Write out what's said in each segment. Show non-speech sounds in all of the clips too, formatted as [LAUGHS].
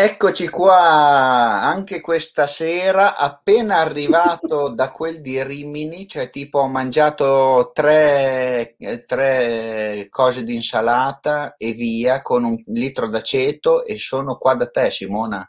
Eccoci qua anche questa sera, appena arrivato da quel di Rimini, cioè tipo ho mangiato tre, eh, tre cose di insalata e via con un litro d'aceto e sono qua da te Simona.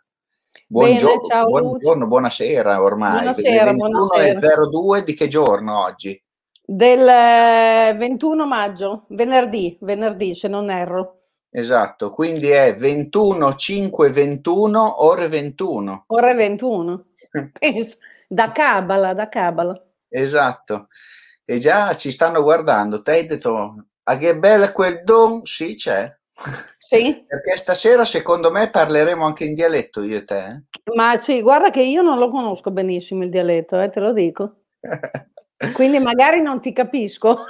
Bene, ciao buongiorno, buonasera ormai. Buonasera, 21 buonasera. e 02 di che giorno oggi? Del eh, 21 maggio, venerdì, venerdì se non erro. Esatto, quindi è 21, 5, 21, ore 21. Ore 21. [LAUGHS] da Cabala, da Cabala. Esatto. E già ci stanno guardando. Te hai detto, a che bella quel don? Sì, c'è. Sì. [LAUGHS] Perché stasera secondo me parleremo anche in dialetto io e te. eh? Ma sì, guarda che io non lo conosco benissimo il dialetto, eh, te lo dico. [LAUGHS] Quindi magari non ti capisco.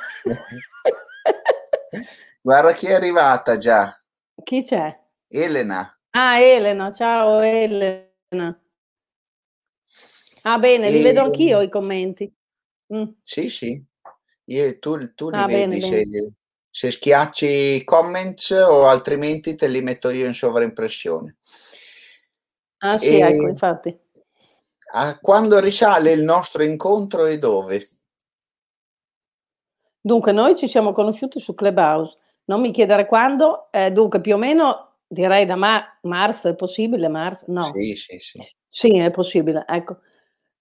Guarda chi è arrivata già. Chi c'è? Elena. Ah, Elena, ciao Elena. Ah, bene, li E- vedo anch'io i commenti. Mm. Sì, sì. Io- tu, tu li Ah, bene, vedi bene. se, se schiacci i comments o altrimenti te li metto io in sovraimpressione. Ah, sì, E- ecco, infatti. A quando risale il nostro incontro e dove? Dunque, noi ci siamo conosciuti su Clubhouse. Non mi chiedere quando, eh, dunque più o meno direi da ma- marzo, è possibile marzo? No, Sì, sì, sì. sì, è possibile, ecco.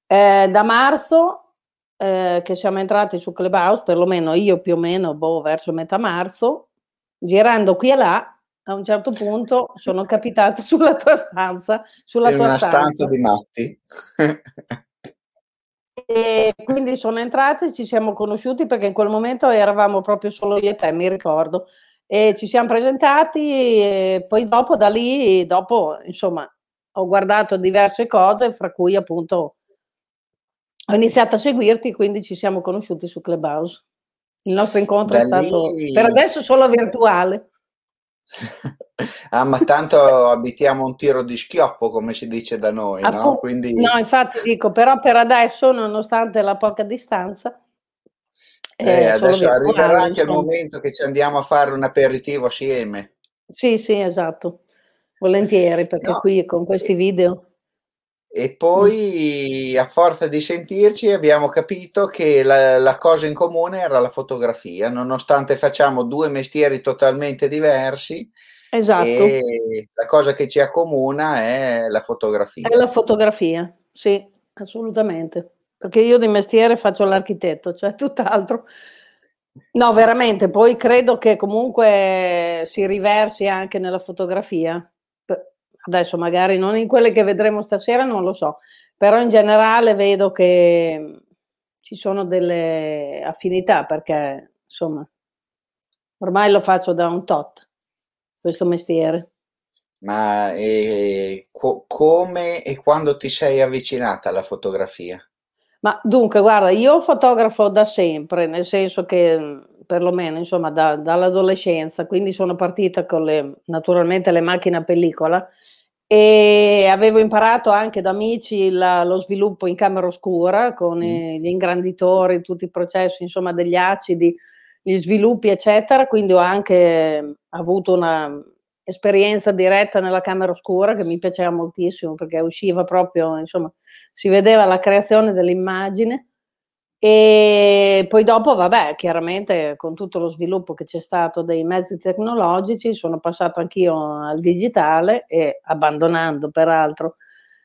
Eh, da marzo eh, che siamo entrati su Clubhouse, perlomeno io più o meno, boh, verso metà marzo, girando qui e là, a un certo punto sono [LAUGHS] capitata sulla tua stanza, sulla In tua una stanza stanza. di matti. [LAUGHS] E quindi sono entrati, ci siamo conosciuti perché in quel momento eravamo proprio solo io e te, mi ricordo. E ci siamo presentati e poi dopo da lì, dopo, insomma, ho guardato diverse cose, fra cui appunto ho iniziato a seguirti, quindi ci siamo conosciuti su Clubhouse. Il nostro incontro Da è stato lì- per adesso solo virtuale. Ah, ma tanto abitiamo un tiro di schioppo, come si dice da noi, no? Appunto- Quindi No, infatti dico, però per adesso, nonostante la poca distanza, eh, solo adesso arriverà anche il insomma. momento che ci andiamo a fare un aperitivo assieme. Sì, sì, esatto. Volentieri, perché No. qui con questi video. E poi, a forza di sentirci, abbiamo capito che la, la cosa in comune era la fotografia, nonostante facciamo due mestieri totalmente diversi, Esatto. la cosa che ci accomuna è la fotografia. È la fotografia, sì, assolutamente. Perché io di mestiere faccio l'architetto, cioè tutt'altro. No, veramente, poi credo che comunque si riversi anche nella fotografia. Adesso magari non in quelle che vedremo stasera, non lo so, però in generale vedo che mm, ci sono delle affinità perché insomma ormai lo faccio da un tot, questo mestiere. Ma eh, co- come e quando ti sei avvicinata alla fotografia? Ma dunque, guarda, io fotografo da sempre, nel senso che mh, perlomeno, insomma, da- dall'adolescenza, quindi sono partita con le, naturalmente le macchine a pellicola e avevo imparato anche da amici la- lo sviluppo in camera oscura con Mm. i- gli ingranditori, tutti i processi, insomma, degli acidi, gli sviluppi, eccetera. Quindi ho anche avuto una esperienza diretta nella camera oscura che mi piaceva moltissimo perché usciva proprio, insomma, si vedeva la creazione dell'immagine e poi dopo, vabbè, chiaramente con tutto lo sviluppo che c'è stato dei mezzi tecnologici, sono passato anch'io al digitale e abbandonando peraltro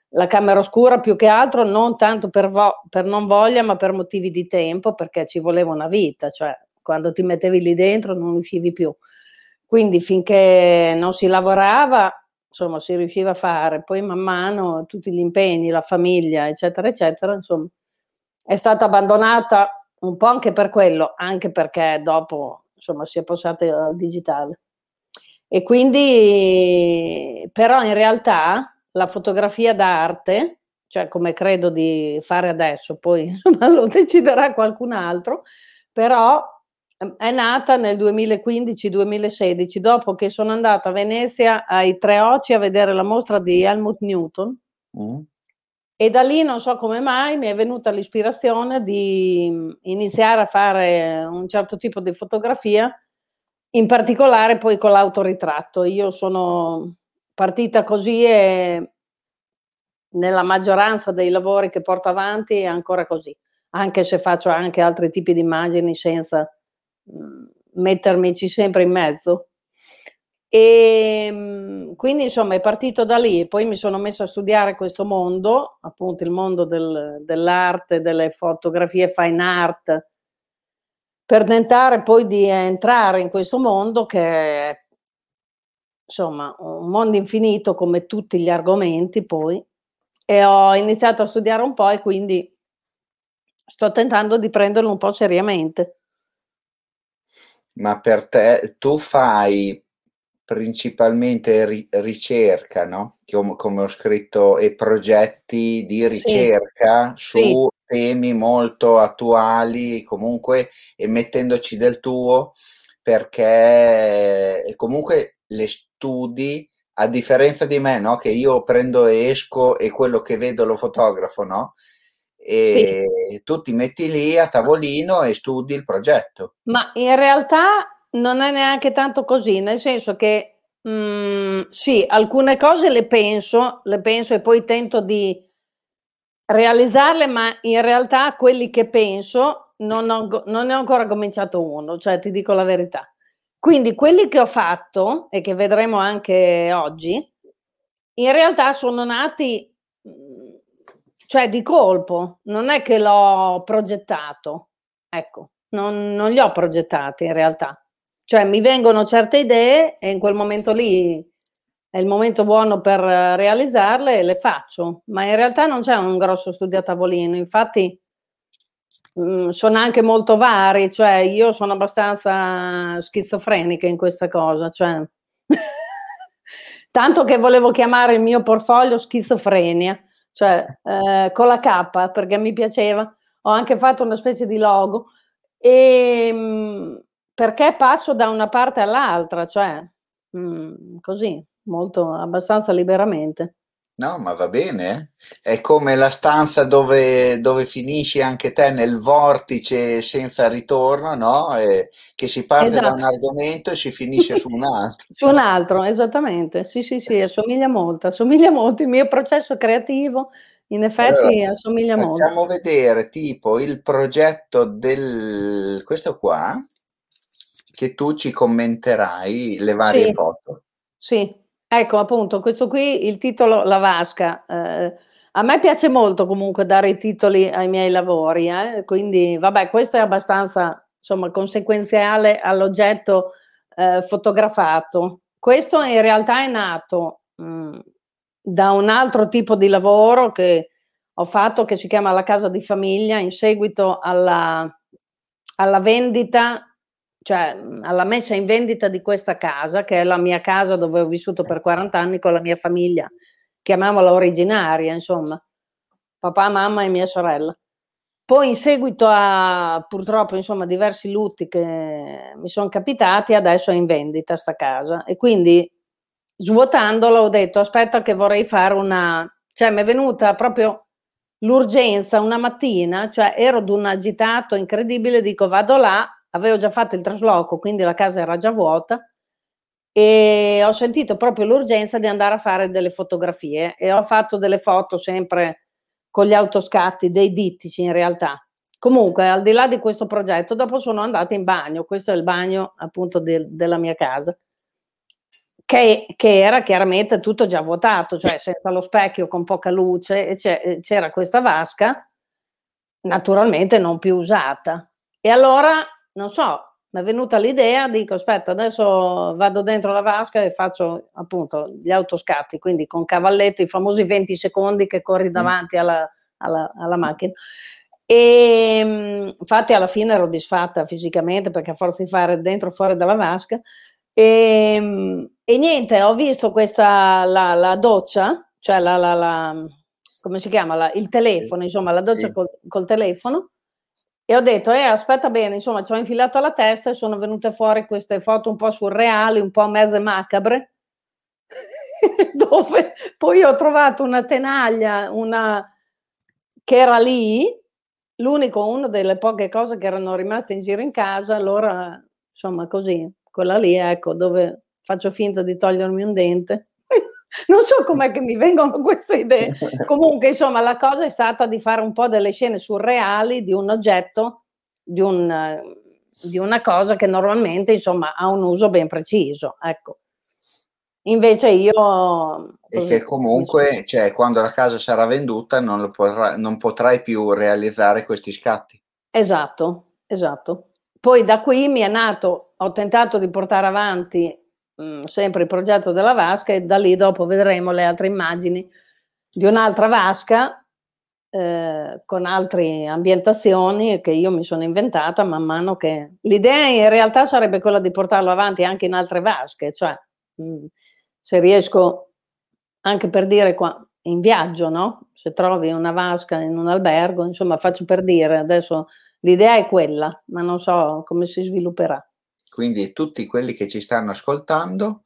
la camera oscura più che altro non tanto per, vo- per non voglia, ma per motivi di tempo, perché ci voleva una vita, cioè quando ti mettevi lì dentro non uscivi più. Quindi finché non si lavorava, insomma, si riusciva a fare, poi man mano tutti gli impegni, la famiglia, eccetera, eccetera, insomma, è stata abbandonata un po' anche per quello, anche perché dopo, insomma, si è passati al digitale. E quindi, però in realtà la fotografia d'arte, cioè come credo di fare adesso, poi [LAUGHS] insomma lo deciderà qualcun altro, però ehm, è nata nel 2015-2016, dopo che sono andata a Venezia ai Tre Oci a vedere la mostra di Helmut Newton Mm? E da lì non so come mai mi è venuta l'ispirazione di mm, iniziare a fare un certo tipo di fotografia, in particolare poi con l'autoritratto. Io sono partita così e nella maggioranza dei lavori che porto avanti è ancora così, anche se faccio anche altri tipi di immagini senza mm, mettermici sempre in mezzo. E ehm, quindi insomma è partito da lì, poi mi sono messa a studiare questo mondo, appunto il mondo del, dell'arte, delle fotografie fine art, per tentare poi di entrare in questo mondo che è insomma un mondo infinito come tutti gli argomenti poi e ho iniziato a studiare un po' e quindi sto tentando di prenderlo un po' seriamente. Ma per te tu fai principalmente ri- ricerca, no? Come, come, ho scritto, e progetti di ricerca sì. su sì. temi molto attuali, comunque, e mettendoci del tuo, perché comunque le studi, a differenza di me, no? Che io prendo e esco e quello che vedo lo fotografo, no? E sì. tu ti metti lì a tavolino e studi il progetto. Ma in realtà non è neanche tanto così, nel senso che mh, sì, alcune cose le penso, le penso e poi tento di realizzarle, ma in realtà quelli che penso non, ho, non ne ho ancora cominciato uno, cioè ti dico la verità. Quindi quelli che ho fatto e che vedremo anche oggi, in realtà sono nati, cioè di colpo, non è che l'ho progettato, ecco, non, non li ho progettati in realtà. Cioè mi vengono certe idee e in quel momento lì è il momento buono per realizzarle e le faccio, ma in realtà non c'è un grosso studio a tavolino, infatti mh, mm, sono anche molto vari, cioè io sono abbastanza schizofrenica in questa cosa, cioè. [LAUGHS] Tanto che volevo chiamare il mio portfolio schizofrenia, cioè eh, con la K perché mi piaceva, ho anche fatto una specie di logo. E mh, mm, perché passo da una parte all'altra, cioè mh, mm, così, molto, abbastanza liberamente. No, ma va bene. È come la stanza dove, dove finisci anche te nel vortice senza ritorno, no? E che si parte esatto. da un argomento e si finisce su un [LAUGHS] altro. su un altro, esattamente. Sì, sì, sì, assomiglia molto, assomiglia molto. Il mio processo creativo, in effetti, allora, assomiglia facciamo molto. Facciamo vedere, tipo, il progetto del... questo qua, che tu ci commenterai le varie sì, foto. Sì, ecco appunto, questo qui, il titolo La Vasca. Eh, a me piace molto comunque dare i titoli ai miei lavori, eh? quindi vabbè, questo è abbastanza insomma conseguenziale all'oggetto eh, fotografato. Questo in realtà è nato mh, mm, da un altro tipo di lavoro che ho fatto che si chiama La casa di famiglia in seguito alla, alla vendita cioè alla messa in vendita di questa casa, che è la mia casa dove ho vissuto per 40 anni con la mia famiglia, chiamiamola originaria, insomma, papà, mamma e mia sorella. Poi in seguito a purtroppo insomma diversi lutti che mi sono capitati, adesso è in vendita sta casa e quindi svuotandola ho detto aspetta che vorrei fare una, cioè mi è venuta proprio l'urgenza una mattina, cioè ero d'un agitato incredibile, dico vado là avevo già fatto il trasloco, quindi la casa era già vuota e ho sentito proprio l'urgenza di andare a fare delle fotografie e ho fatto delle foto sempre con gli autoscatti dei dittici in realtà. Comunque, al di là di questo progetto, dopo sono andata in bagno, questo è il bagno appunto de- della mia casa, che, che, era chiaramente tutto già vuotato, cioè senza lo specchio, con poca luce, e c'era questa vasca, naturalmente non più usata. E allora non so, mi è venuta l'idea, dico aspetta, adesso vado dentro la vasca e faccio appunto gli autoscatti, quindi con cavalletto i famosi 20 secondi che corri mm. davanti alla, alla, alla macchina. E ehm, infatti alla fine ero disfatta fisicamente perché a forza di fare dentro fuori dalla vasca. E, ehm, e niente, ho visto questa, la, la doccia, cioè la, la, la, come si chiama, il telefono, insomma la doccia sì. col, col telefono e ho detto, eh, aspetta bene, insomma, ci ho infilato alla testa e sono venute fuori queste foto un po' surreali, un po' mezze macabre, [LAUGHS] dove poi ho trovato una tenaglia, una che era lì, l'unico, una delle poche cose che erano rimaste in giro in casa, allora, insomma, così, quella lì, ecco, dove faccio finta di togliermi un dente. Non so com'è che mi vengono queste idee. Comunque, insomma, la cosa è stata di fare un po' delle scene surreali di un oggetto, di, un, di una cosa che normalmente, insomma, ha un uso ben preciso. Ecco. Invece io... E che comunque, cioè, quando la casa sarà venduta non, potrà, non potrai più realizzare questi scatti. Esatto, esatto. Poi da qui mi è nato, ho tentato di portare avanti mm, sempre il progetto della vasca e da lì dopo vedremo le altre immagini di un'altra vasca eh, con altre ambientazioni che io mi sono inventata man mano che... L'idea in realtà sarebbe quella di portarlo avanti anche in altre vasche, cioè mh, mm, se riesco anche per dire qua in viaggio, no? Se trovi una vasca in un albergo, insomma, faccio per dire, adesso l'idea è quella, ma non so come si svilupperà. Quindi tutti quelli che ci stanno ascoltando,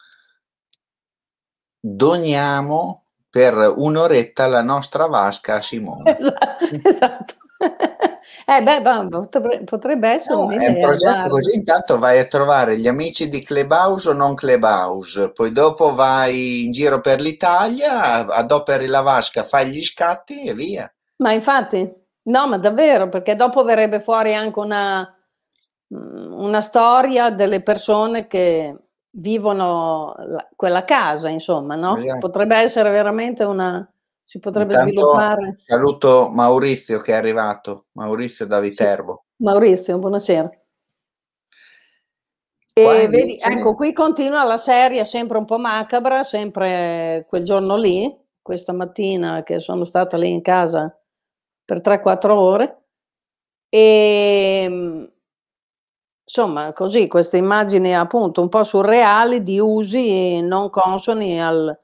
doniamo per un'oretta la nostra vasca a Simone. [LAUGHS] Esatto. esatto. [LAUGHS] Eh beh, potrebbe, potrebbe essere no, È un progetto così intanto vai a trovare gli amici di Clubhouse o non Clubhouse, poi dopo vai in giro per l'Italia, adoperi la vasca, fai gli scatti e via. Ma infatti, no, ma davvero, perché dopo verrebbe fuori anche una, una storia delle persone che vivono la, quella casa, insomma, no? Potrebbe essere veramente una si potrebbe Intanto sviluppare. Saluto Maurizio che è arrivato, Maurizio da Viterbo. Sì. Maurizio, buonasera. E vedi, ecco, qui continua la serie sempre un po' macabra, sempre quel giorno lì, questa mattina che sono stata lì in casa per 3-4 ore. E insomma, così queste immagini appunto un po' surreali di usi non consoni al,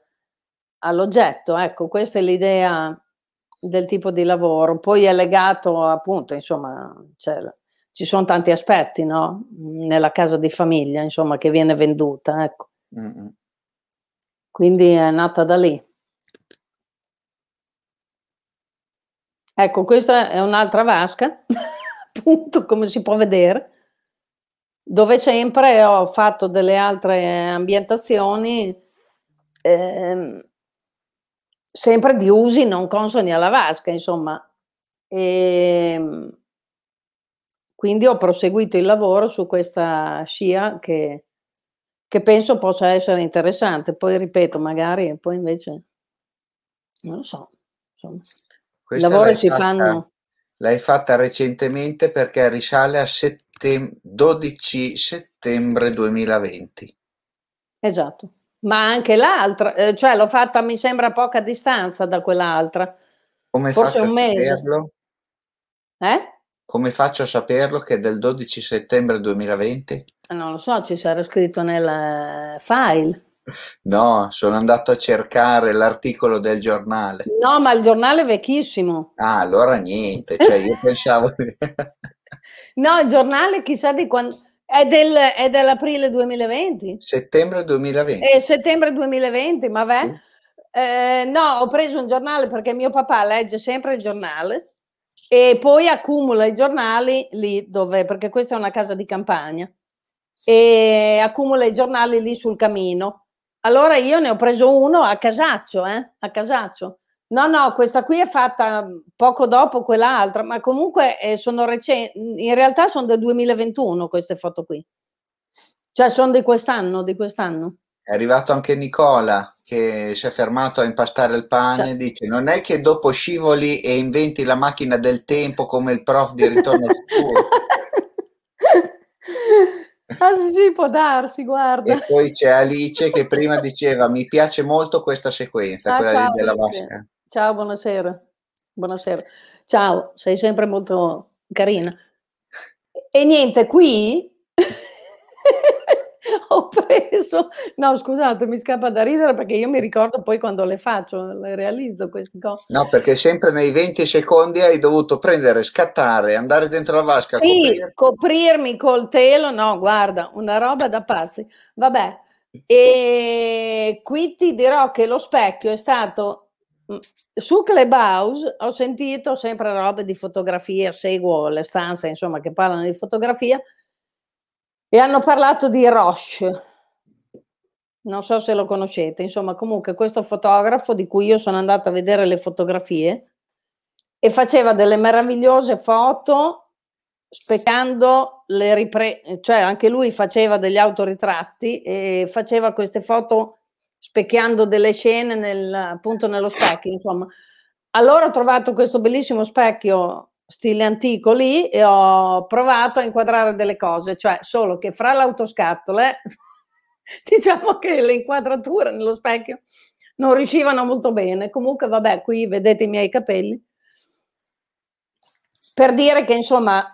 all'oggetto. Ecco, questa è l'idea del tipo di lavoro. Poi è legato appunto, insomma, cioè, ci sono tanti aspetti, no? Nella casa di famiglia, insomma, che viene venduta, ecco. Mm-hmm. Quindi è nata da lì. Ecco, questa è un'altra vasca, [LAUGHS] appunto, come si può vedere, dove sempre ho fatto delle altre ambientazioni ehm, sempre di usi non consoni alla vasca, insomma. E ehm, quindi ho proseguito il lavoro su questa scia che, che penso possa essere interessante. Poi ripeto, magari poi invece non lo so. Insomma, I lavori si fatta, fanno. L'hai fatta recentemente perché risale a settem- 12 settembre 2020. Esatto ma anche l'altra, eh, cioè l'ho fatta mi sembra a poca distanza da quell'altra. Come Forse un mese. Eh? Come faccio a saperlo che è del 12 settembre 2020? Non lo so, ci sarà scritto nel eh, file. No, sono andato a cercare l'articolo del giornale. No, ma il giornale è vecchissimo. Ah, allora niente, cioè io pensavo... [LAUGHS] no, il giornale chissà di quando... È, del, è dell'aprile 2020? Settembre 2020. È settembre 2020, ma beh. Sì. Eh, no, ho preso un giornale perché mio papà legge sempre il giornale e poi accumula i giornali lì dove, perché questa è una casa di campagna, e accumula i giornali lì sul camino. Allora io ne ho preso uno a casaccio, eh? a casaccio. No, no, questa qui è fatta poco dopo quell'altra, ma comunque eh, sono recenti, in realtà sono del 2021 queste foto qui. Cioè sono di quest'anno, di quest'anno. È arrivato anche Nicola che si è fermato a impastare il pane e dice non è che dopo scivoli e inventi la macchina del tempo come il prof di Ritorno al futuro. [LAUGHS] ah sì, può darsi, guarda. E poi c'è Alice che prima diceva mi piace molto questa sequenza, ah, quella ciao, della vasca. Ciao, buonasera. Buonasera. Ciao, sei sempre molto carina. E niente, qui [LAUGHS] ho preso, no scusate, mi scappa da ridere perché io mi ricordo poi quando le faccio, le realizzo queste cose. No, perché sempre nei 20 secondi hai dovuto prendere, scattare, andare dentro la vasca. Sì, coprire. coprirmi col telo, no, guarda, una roba da pazzi. Vabbè, e qui ti dirò che lo specchio è stato su Clubhouse ho sentito sempre robe di fotografia, seguo le stanze insomma che parlano di fotografia e hanno parlato di Roche. non so se lo conoscete, insomma comunque questo fotografo di cui io sono andata a vedere le fotografie e faceva delle meravigliose foto specchiando le riprese, cioè anche lui faceva degli autoritratti e faceva queste foto specchiando delle scene nel, appunto nello specchio, insomma. Allora ho trovato questo bellissimo specchio stile antico lì e ho provato a inquadrare delle cose, cioè solo che fra l'autoscattole [LAUGHS] diciamo che le inquadrature nello specchio non riuscivano molto bene. Comunque, vabbè, qui vedete i miei capelli. Per dire che, insomma,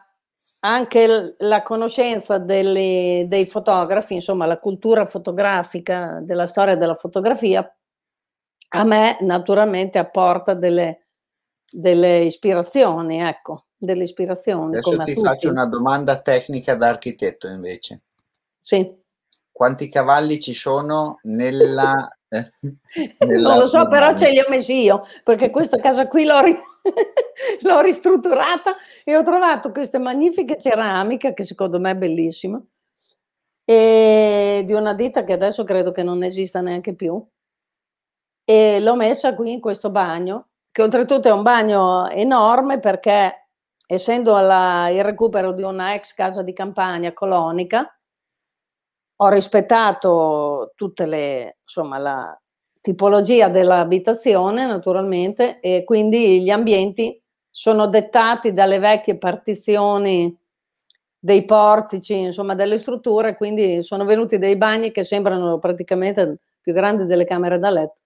anche la conoscenza delle, dei fotografi, insomma, la cultura fotografica della storia della fotografia, a me naturalmente apporta delle, delle ispirazioni, ecco, delle ispirazioni. Adesso ti faccio una domanda tecnica da architetto invece. Sì. Quanti cavalli ci sono nella... Eh, [LAUGHS] non lo so, però ce li ho messi io, perché questa casa qui l'ho, ri- [LAUGHS] l'ho ristrutturata e ho trovato queste magnifiche ceramiche, che secondo me è bellissima, e di una ditta che adesso credo che non esista neanche più. E l'ho messa qui in questo bagno, che oltretutto è un bagno enorme perché essendo alla, il recupero di una ex casa di campagna colonica, ho rispettato tutte le, insomma, la tipologia dell'abitazione naturalmente e quindi gli ambienti sono dettati dalle vecchie partizioni dei portici, insomma delle strutture, quindi sono venuti dei bagni che sembrano praticamente più grandi delle camere da letto.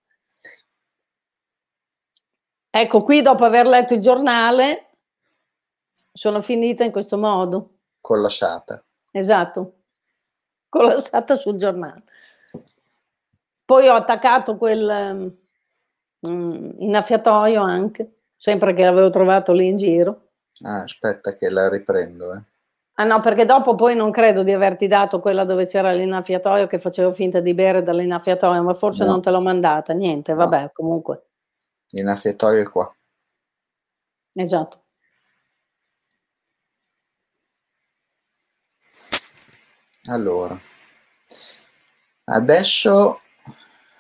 Ecco, qui dopo aver letto il giornale sono finita in questo modo. Collassata. Esatto collassata [LAUGHS] sul giornale. Poi ho attaccato quel um, innaffiatoio anche, sempre che l'avevo trovato lì in giro. Ah, aspetta che la riprendo. Eh. Ah no, perché dopo poi non credo di averti dato quella dove c'era l'innaffiatoio che facevo finta di bere dall'innaffiatoio, ma forse no. non te l'ho mandata. Niente, vabbè, no. comunque. L'innaffiatoio è qua. Esatto. Allora, adesso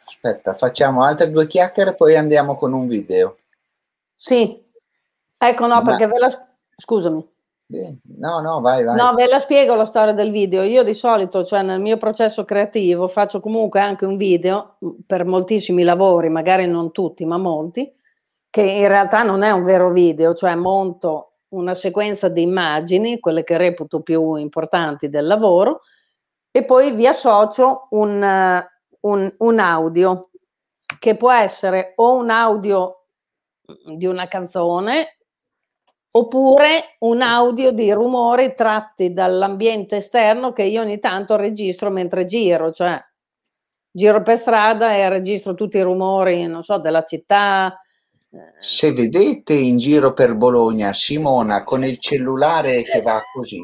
aspetta, facciamo altre due chiacchiere, poi andiamo con un video. Sì, ecco, no, Ma... perché ve la scusami. No, no, vai, vai. No, ve la spiego la storia del video. Io di solito, cioè nel mio processo creativo, faccio comunque anche un video per moltissimi lavori, magari non tutti, ma molti, che in realtà non è un vero video, cioè monto una sequenza di immagini, quelle che reputo più importanti del lavoro, e poi vi associo un, un, un audio che può essere o un audio di una canzone oppure un audio di rumori tratti dall'ambiente esterno che io ogni tanto registro mentre giro, cioè giro per strada e registro tutti i rumori, non so, della città. Se vedete in giro per Bologna Simona con il cellulare che va così,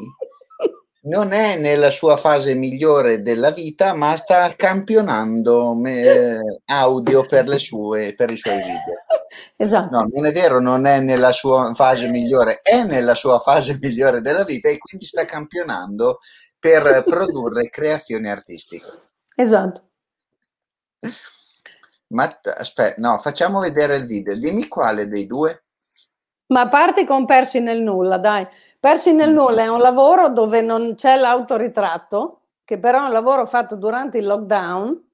non è nella sua fase migliore della vita, ma sta campionando eh, audio per, le sue, per i suoi video. Esatto. No, non è vero, non è nella sua fase migliore, è nella sua fase migliore della vita e quindi sta campionando per produrre creazioni artistiche. Esatto. Ma aspetta, no, facciamo vedere il video. Dimmi quale dei due. Ma parti con Persi nel nulla, dai. Persi nel nulla è un lavoro dove non c'è l'autoritratto, che però è un lavoro fatto durante il lockdown,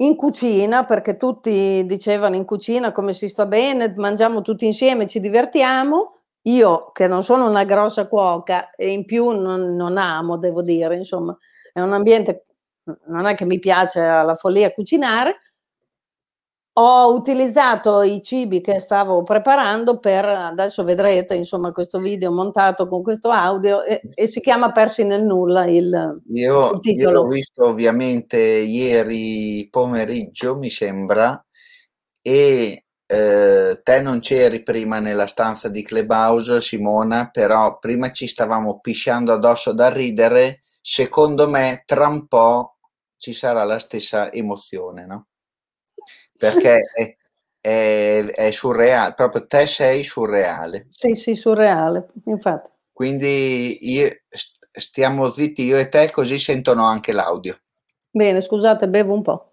in cucina, perché tutti dicevano in cucina come si sta bene, mangiamo tutti insieme, ci divertiamo. Io, che non sono una grossa cuoca e in più non, non amo, devo dire, insomma, è un ambiente, non è che mi piace alla follia cucinare, ho utilizzato i cibi che stavo preparando per, adesso vedrete insomma questo video montato con questo audio e, e si chiama Persi nel nulla il, io, il titolo. Io l'ho visto ovviamente ieri pomeriggio mi sembra e eh, te non c'eri prima nella stanza di Clubhouse Simona però prima ci stavamo pisciando addosso da ridere secondo me tra un po' ci sarà la stessa emozione no? perché è, è, è, surreale, proprio te sei surreale. Sì, sì, surreale, infatti. Quindi io, stiamo zitti io e te così sentono anche l'audio. Bene, scusate, bevo un po'.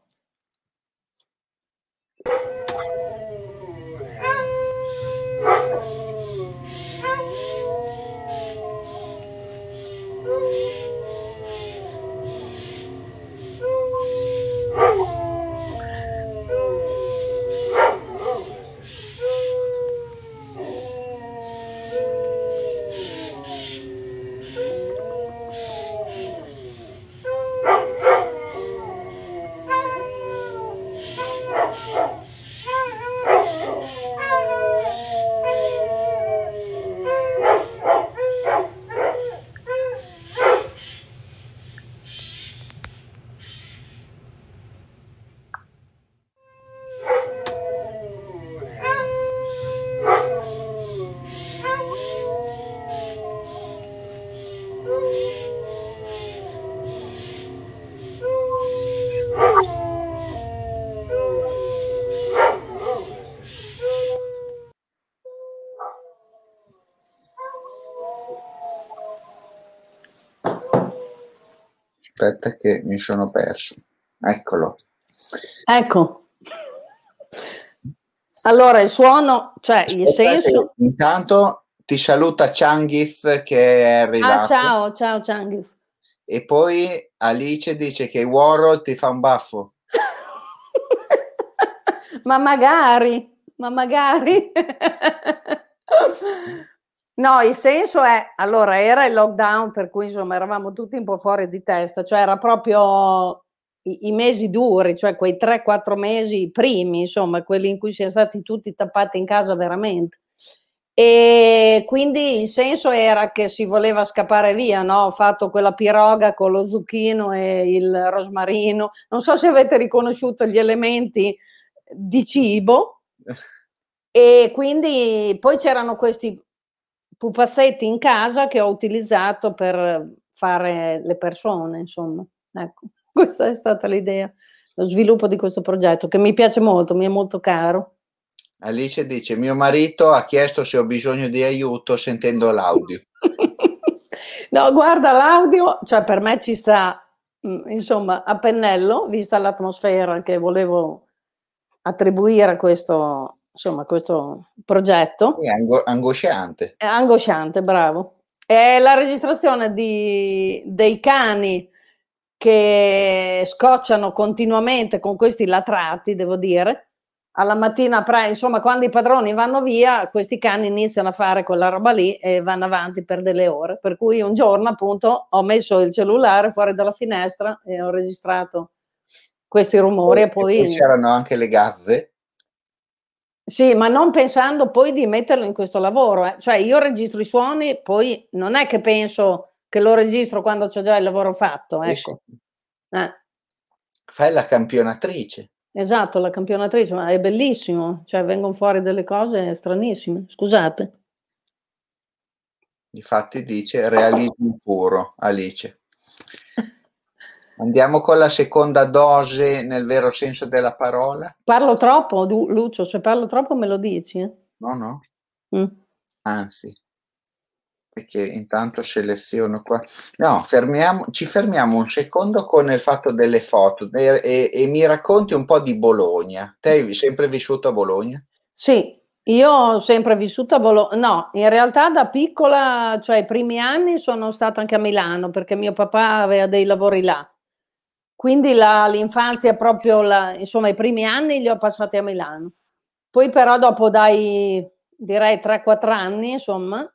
Aspetta che mi sono perso. Eccolo. Ecco. Allora il suono, cioè il senso... Intanto ti saluta Changhis che è arrivato. Ah, ciao, ciao Changhis. E poi Alice dice che Warhol ti fa un baffo. [LAUGHS] ma magari, ma magari. [LAUGHS] no, il senso è, allora era il lockdown per cui insomma eravamo tutti un po' fuori di testa, cioè era proprio i, i mesi duri, cioè quei 3-4 mesi primi, insomma, quelli in cui siamo stati tutti tappati in casa veramente. E quindi il senso era che si voleva scappare via, no? Ho fatto quella piroga con lo zucchino e il rosmarino. Non so se avete riconosciuto gli elementi di cibo. [LAUGHS] E quindi poi c'erano questi pupazzetti in casa che ho utilizzato per fare le persone, insomma. Ecco, [LAUGHS] questa è stata l'idea, lo sviluppo di questo progetto che mi piace molto, mi è molto caro. Alice dice: Mio marito ha chiesto se ho bisogno di aiuto sentendo l'audio. [LAUGHS] no, guarda, l'audio, cioè per me ci sta, mm, insomma, a pennello, vista l'atmosfera che volevo attribuire a questo, insomma, questo progetto. È ang- angosciante. È angosciante, bravo. È la registrazione di, dei cani che scocciano continuamente con questi latrati, devo dire, alla mattina, pre, insomma, quando i padroni vanno via, questi cani iniziano a fare quella roba lì e vanno avanti per delle ore. Per cui un giorno, appunto, ho messo il cellulare fuori dalla finestra e ho registrato questi rumori. E, poi... e poi c'erano anche le gazze. Sì, ma non pensando poi di metterlo in questo lavoro. Eh. Cioè, io registro i suoni, poi non è che penso che lo registro quando ho già il lavoro fatto. Ecco. Eh. Fai la campionatrice. Esatto, la campionatrice, ma è bellissimo, cioè vengono fuori delle cose stranissime. Scusate. Infatti dice realismo puro, Alice. Andiamo con la seconda dose nel vero senso della parola. Parlo troppo, Lucio, se parlo troppo me lo dici. Eh? No, no. Mm. Anzi, perché intanto seleziono qua. No, fermiamo, ci fermiamo un secondo con il fatto delle foto e, e, e mi racconti un po' di Bologna. Te hai sempre vissuto a Bologna? Sì, io ho sempre vissuto a Bologna. No, in realtà da piccola, cioè i primi anni sono stata anche a Milano perché mio papà aveva dei lavori là. Quindi la, l'infanzia, proprio la, insomma, i primi anni li ho passati a Milano. Poi però dopo dai, direi 3-4 anni, insomma,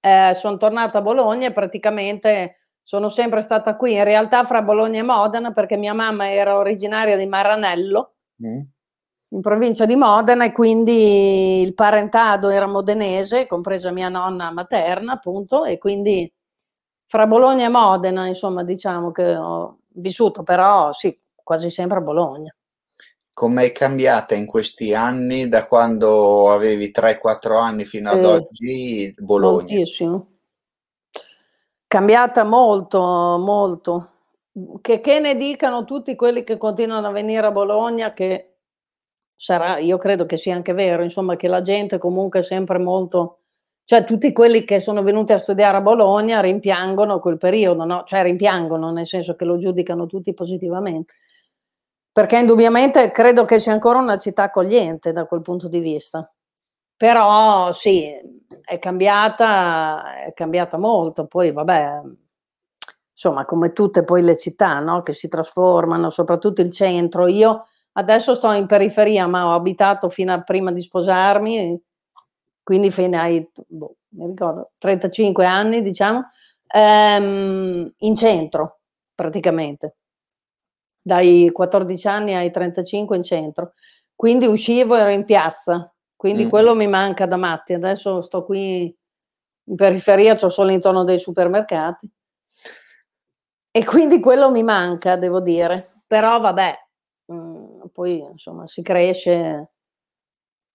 eh, sono tornata a Bologna e praticamente sono sempre stata qui, in realtà fra Bologna e Modena, perché mia mamma era originaria di Maranello, mm. in provincia di Modena, e quindi il parentado era modenese, compresa mia nonna materna, appunto, e quindi fra Bologna e Modena, insomma, diciamo che ho vissuto, però sì, quasi sempre a Bologna. Come è cambiata in questi anni, da quando avevi 3-4 anni fino ad eh, oggi, Bologna? Moltissimo. Cambiata molto, molto. Che, che ne dicano tutti quelli che continuano a venire a Bologna, che sarà, io credo che sia anche vero, insomma, che la gente comunque è sempre molto cioè tutti quelli che sono venuti a studiare a Bologna rimpiangono quel periodo, no? Cioè rimpiangono nel senso che lo giudicano tutti positivamente. Perché indubbiamente credo che sia ancora una città accogliente da quel punto di vista. Però sì, è cambiata, è cambiata molto. Poi vabbè, insomma, come tutte poi le città, no? Che si trasformano, soprattutto il centro. Io adesso sto in periferia, ma ho abitato fino a prima di sposarmi quindi fino ai boh, ricordo, 35 anni, diciamo, ehm, in centro praticamente, dai 14 anni ai 35 in centro. Quindi uscivo ero in piazza, quindi mm. quello mi manca da matti. Adesso sto qui in periferia, ho solo intorno dei supermercati. E quindi quello mi manca, devo dire. Però vabbè, mh, mm, poi insomma si cresce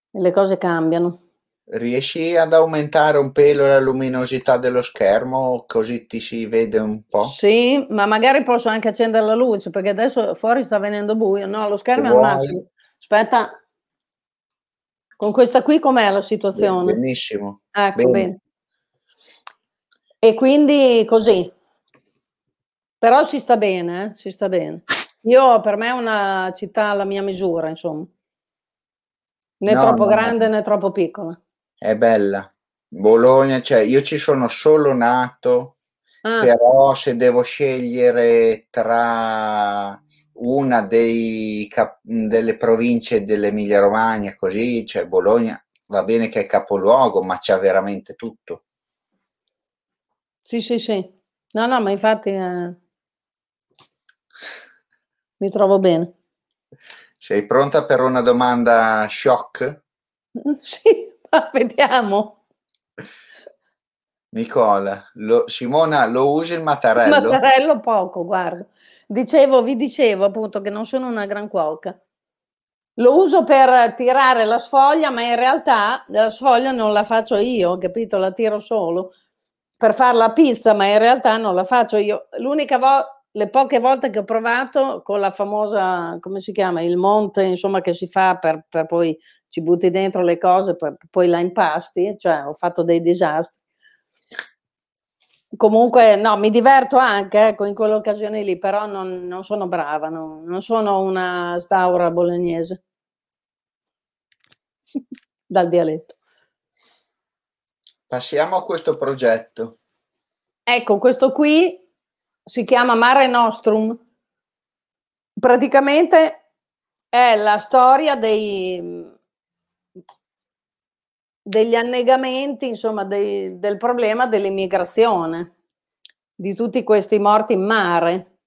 e le cose cambiano. Riesci ad aumentare un pelo la luminosità dello schermo così ti si vede un po'? Sì, ma magari posso anche accendere la luce perché adesso fuori sta venendo buio. No, lo schermo è al massimo. Aspetta, con questa qui com'è la situazione? Benissimo. Ecco, bene. bene. E quindi così. Però si sta bene, eh? si sta bene. Io per me è una città alla mia misura, insomma. Né no, troppo no, grande no. né troppo piccola. È bella. Bologna, cioè io ci sono solo nato, ah. però se devo scegliere tra una dei cap- delle province dell'Emilia Romagna, così, cioè Bologna, va bene che è capoluogo, ma c'ha veramente tutto. Sì, sì, sì. No, no, ma infatti eh, mi trovo bene. Sei pronta per una domanda shock? [LAUGHS] Sì. [LAUGHS] Vediamo. Nicola, lo, Simona, lo usi il mattarello? Il mattarello poco, guarda. Dicevo, vi dicevo appunto che non sono una gran cuoca. Lo uso per tirare la sfoglia, ma in realtà la sfoglia non la faccio io, capito? La tiro solo per fare la pizza, ma in realtà non la faccio io. L'unica volta, le poche volte che ho provato con la famosa, come si chiama, il monte, insomma, che si fa per, per poi ci butti dentro le cose, poi, poi la impasti, cioè ho fatto dei disastri. Comunque, no, mi diverto anche ecco, in quell'occasione lì, però non, non sono brava, no, non sono una staura bolognese [LAUGHS] dal dialetto. Passiamo a questo progetto. Ecco, questo qui si chiama Mare Nostrum. Praticamente è la storia dei, degli annegamenti, insomma, dei, del problema dell'immigrazione, di tutti questi morti in mare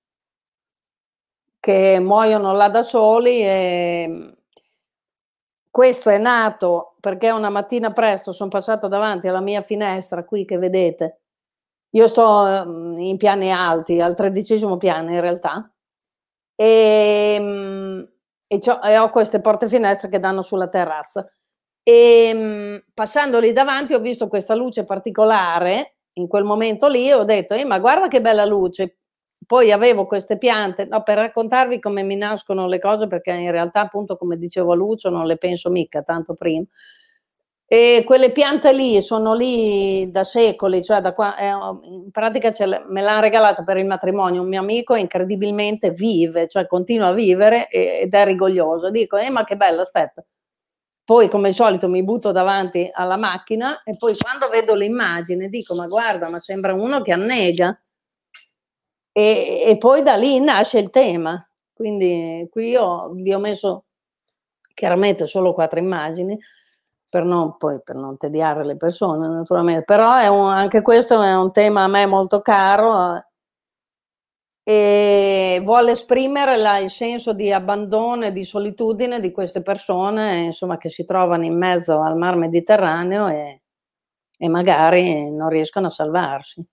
che muoiono là da soli e questo è nato perché una mattina presto sono passata davanti alla mia finestra qui che vedete. Io sto ehm, in piani alti, al tredicesimo piano in realtà, e, e, e ho queste porte finestre che danno sulla terrazza e ehm, passando lì davanti ho visto questa luce particolare in quel momento lì ho detto, eh, ma guarda che bella luce. Poi avevo queste piante, no, per raccontarvi come mi nascono le cose, perché in realtà, appunto, come dicevo a Lucio, non le penso mica tanto prima. E quelle piante lì sono lì da secoli, cioè da qua, eh, in pratica me l'ha regalata per il matrimonio un mio amico incredibilmente vive, cioè continua a vivere ed è rigoglioso. Dico, eh, ma che bello, aspetta poi, come al solito, mi butto davanti alla macchina e poi quando vedo l'immagine dico: Ma guarda, ma sembra uno che annega. E, e poi da lì nasce il tema. Quindi qui io vi ho messo chiaramente solo quattro immagini per non, poi, per non tediare le persone, naturalmente. Però un, anche questo è un tema a me molto caro e vuole esprimere la, il senso di abbandono e di solitudine di queste persone insomma, che si trovano in mezzo al mar Mediterraneo e, e magari non riescono a salvarsi.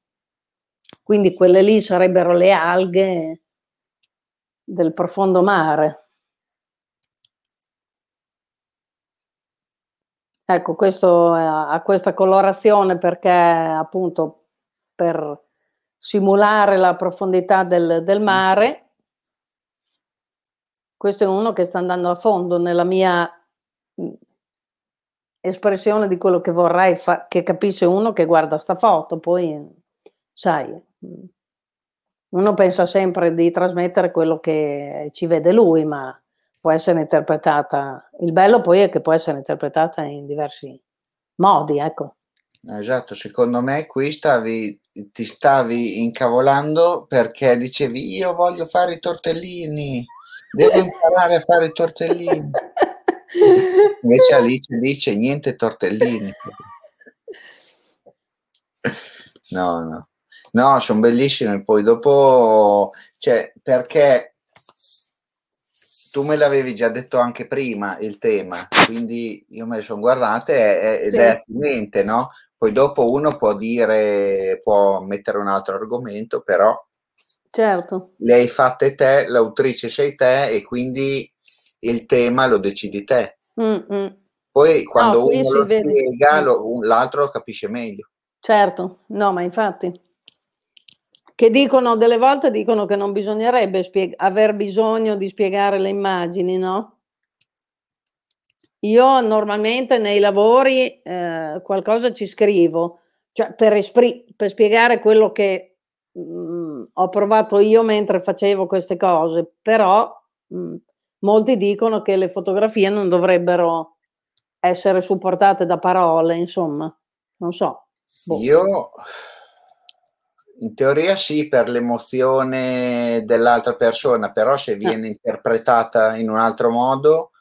Quindi quelle lì sarebbero le alghe del profondo mare. Ecco, questo ha questa colorazione perché appunto per simulare la profondità del, del mare. Questo è uno che sta andando a fondo nella mia espressione di quello che vorrei fa- che capisce uno che guarda sta foto, poi sai, uno pensa sempre di trasmettere quello che ci vede lui, ma può essere interpretata, il bello poi è che può essere interpretata in diversi modi, ecco. Esatto, secondo me qui stavi, ti stavi incavolando perché dicevi io voglio fare i tortellini, devo imparare a fare i tortellini. [LAUGHS] Invece Alice dice niente tortellini. No, no. No, sono bellissime. Poi dopo, cioè, perché tu me l'avevi già detto anche prima il tema, quindi io me le sono guardate ed sì. è attinente, no? Poi dopo uno può dire, può mettere un altro argomento, però certo. le hai fatte te, l'autrice sei te e quindi il tema lo decidi te. Mm-mm. Poi quando no, uno lo vede. spiega, lo, l'altro lo capisce meglio. Certo, no, ma infatti. Che dicono, delle volte dicono che non bisognerebbe spieg- aver bisogno di spiegare le immagini, no? Io normalmente nei lavori eh, qualcosa ci scrivo, cioè per, espri- per spiegare quello che mh, mm, ho provato io mentre facevo queste cose, però mh, mm, molti dicono che le fotografie non dovrebbero essere supportate da parole, insomma, non so. Boh. Io in teoria sì per l'emozione dell'altra persona, però se eh. viene eh. interpretata in un altro modo,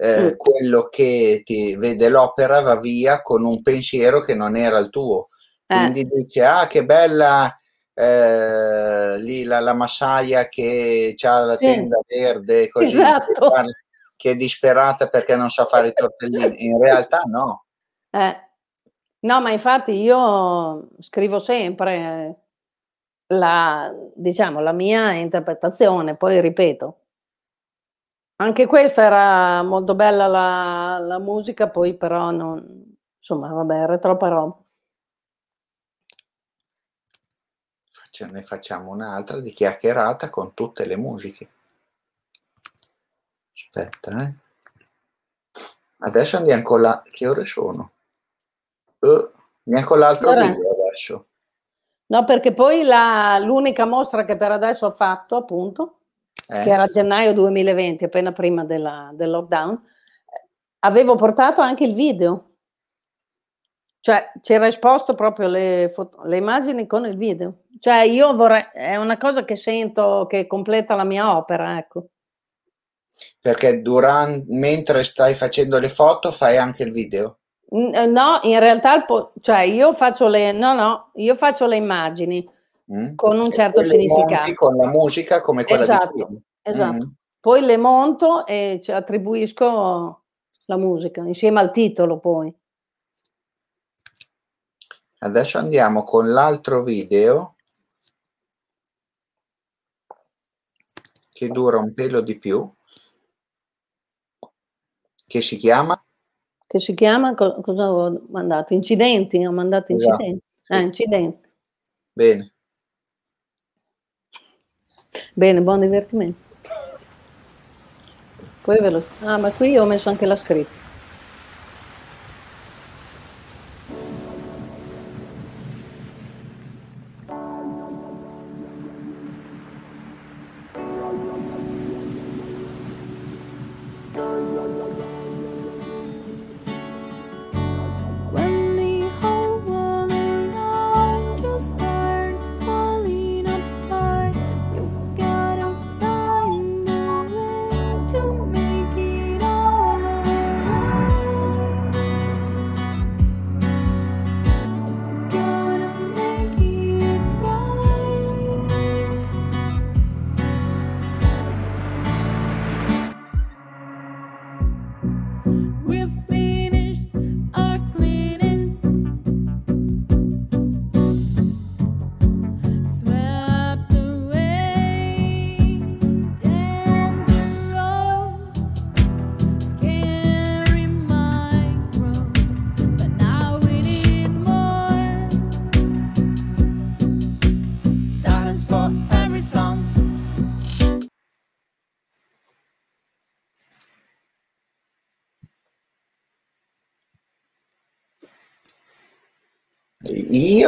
eh, mm. quello che ti vede l'opera va via con un pensiero che non era il tuo. Eh. Quindi dice, ah che bella eh, lì la, la, massaia che ha la tenda sì. verde, così, esatto. che, è disperata perché non sa fare i tortellini. In realtà no. Eh. No, ma infatti io scrivo sempre la, diciamo, la mia interpretazione, poi ripeto, anche questa era molto bella la, la musica, poi però non, insomma, vabbè, era troppa roba. ne facciamo un'altra di chiacchierata con tutte le musiche. Aspetta, eh. Adesso andiamo con la... Che ore sono? Uh, andiamo con l'altro allora, video adesso. No, perché poi la, l'unica mostra che per adesso ho fatto, appunto, eh. che era gennaio 2020, appena prima della, del lockdown, avevo portato anche il video. Cioè, c'era esposto proprio le, foto, le immagini con il video. Cioè, io vorrei, è una cosa che sento che completa la mia opera, ecco. Perché durante, mentre stai facendo le foto fai anche il video? No, in realtà, cioè io faccio le, no, no, io faccio le immagini mm. con un certo significato. Con la musica come quella esatto, di prima. Esatto. Mm. Poi le monto e ci attribuisco la musica insieme al titolo poi. Adesso andiamo con l'altro video che dura un pelo di più, che si chiama che si chiama, co- cosa ho mandato? Incidenti, ho mandato esatto, incidenti. Sì. Ah, incidenti. Bene. Bene, buon divertimento. Poi ve lo... Ah, ma qui ho messo anche la scritta.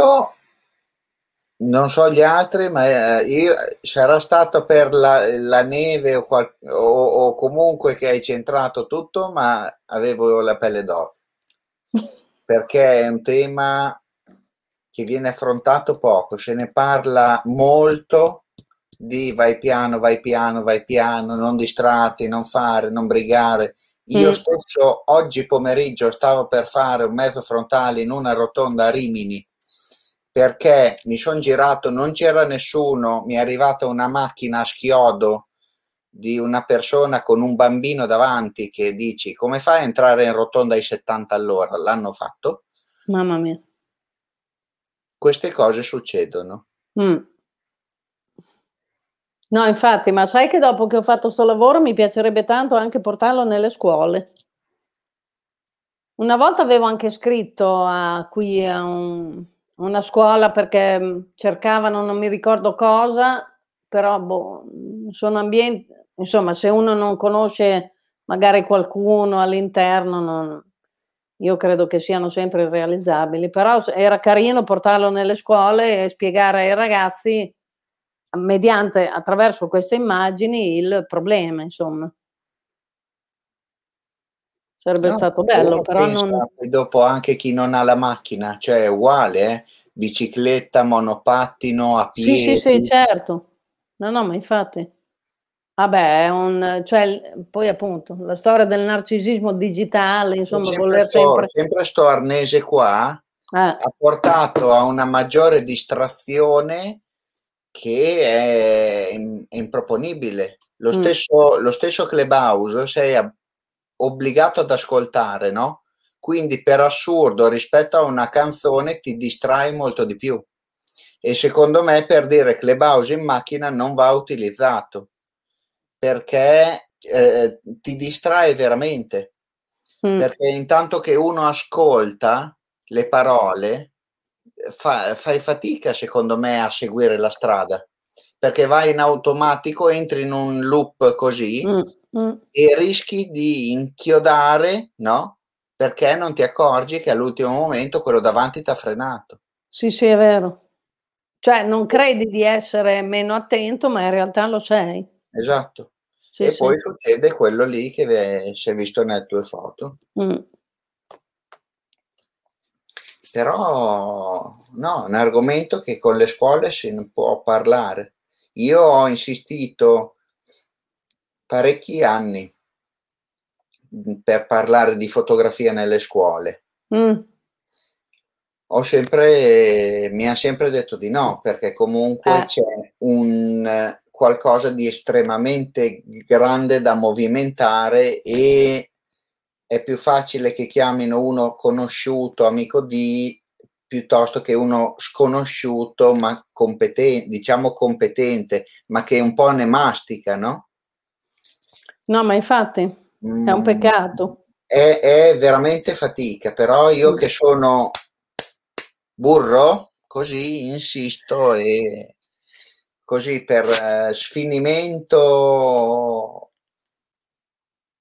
Io non so gli altri, ma eh, io, sarà stato per la, la neve o, qual- o- o comunque che hai centrato tutto, ma avevo la pelle d'oca. [LAUGHS] Perché è un tema che viene affrontato poco, se ne parla molto di vai piano, vai piano, vai piano, non distrarti, non fare, non brigare. Io Mm. stesso oggi pomeriggio stavo per fare un mezzo frontale in una rotonda a Rimini perché mi sono girato, non c'era nessuno, mi è arrivata una macchina a schiodo di una persona con un bambino davanti che dici come fai a entrare in rotonda ai 70 all'ora? L'hanno fatto. Mamma mia. Queste cose succedono. Mm. No, infatti, ma sai che dopo che ho fatto sto lavoro mi piacerebbe tanto anche portarlo nelle scuole. Una volta avevo anche scritto a qui a un- una scuola perché mm, cercavano, non mi ricordo cosa, però boh, sono ambienti, insomma, se uno non conosce magari qualcuno all'interno, non- io credo che siano sempre realizzabili, però era carino portarlo nelle scuole e spiegare ai ragazzi mediante attraverso queste immagini il problema, insomma. Sarebbe No, stato bello, però non dopo anche chi non ha la macchina, cioè è uguale, eh? Bicicletta, monopattino, a Sì, sì, sì, piedi. certo. No, no, ma infatti. Vabbè, è un cioè poi appunto la storia del narcisismo digitale, insomma, sempre voler sto, sempre sempre sto arnese qua eh, ha portato a una maggiore distrazione che è, im- è improponibile. Lo mm, stesso, lo stesso Clubhouse sei ab- obbligato ad ascoltare, no? Quindi per assurdo rispetto a una canzone ti distrai molto di più. E secondo me per dire Clubhouse in macchina non va utilizzato perché eh, ti distrae veramente. mm, Perché intanto che uno ascolta le parole, fa- fai fatica, secondo me, a seguire la strada. Perché vai in automatico, entri in un loop così mm, mm. e rischi di inchiodare, no? Perché non ti accorgi che all'ultimo momento quello davanti ti ha frenato. Sì, sì, è vero. Cioè, non credi di essere meno attento, ma in realtà lo sei. Esatto. Sì, E sì. poi succede quello lì che ve- si è visto nelle tue foto. Mm. Però no, è un argomento che con le scuole ne può parlare. Io ho insistito parecchi anni mm, per parlare di fotografia nelle scuole. Mm. Ho sempre, mi hanno sempre detto di no, perché comunque Eh. c'è un qualcosa di estremamente grande da movimentare e è più facile che chiamino uno conosciuto, amico di, piuttosto che uno sconosciuto, ma competente, diciamo competente, ma che un po' ne mastica, no? No, ma infatti è un Mm, peccato. È, è veramente fatica, però io Mm. che sono burro, così insisto e così per eh, sfinimento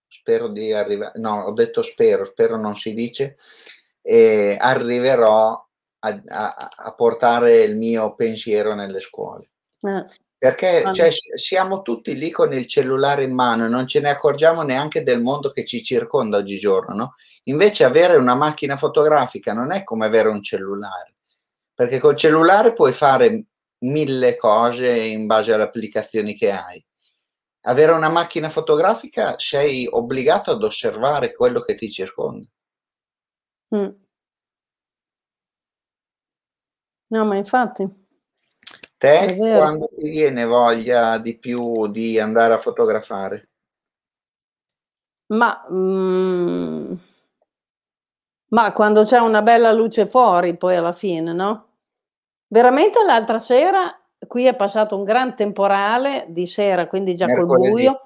spero di arrivare, no, ho detto spero, spero non si dice, e arriverò a, a- a portare il mio pensiero nelle scuole. Eh. Perché Ah, cioè, siamo tutti lì con il cellulare in mano, non ce ne accorgiamo neanche del mondo che ci circonda oggigiorno, no? Invece avere una macchina fotografica non è come avere un cellulare, perché col cellulare puoi fare mille cose in base alle applicazioni che hai. Avere una macchina fotografica sei obbligato ad osservare quello che ti circonda. mm. No, ma infatti Te quando ti viene voglia di più di andare a fotografare? Ma, mm, ma quando c'è una bella luce fuori, poi alla fine, no? Veramente l'altra sera qui è passato un gran temporale di sera, quindi già col Mercoledì. buio.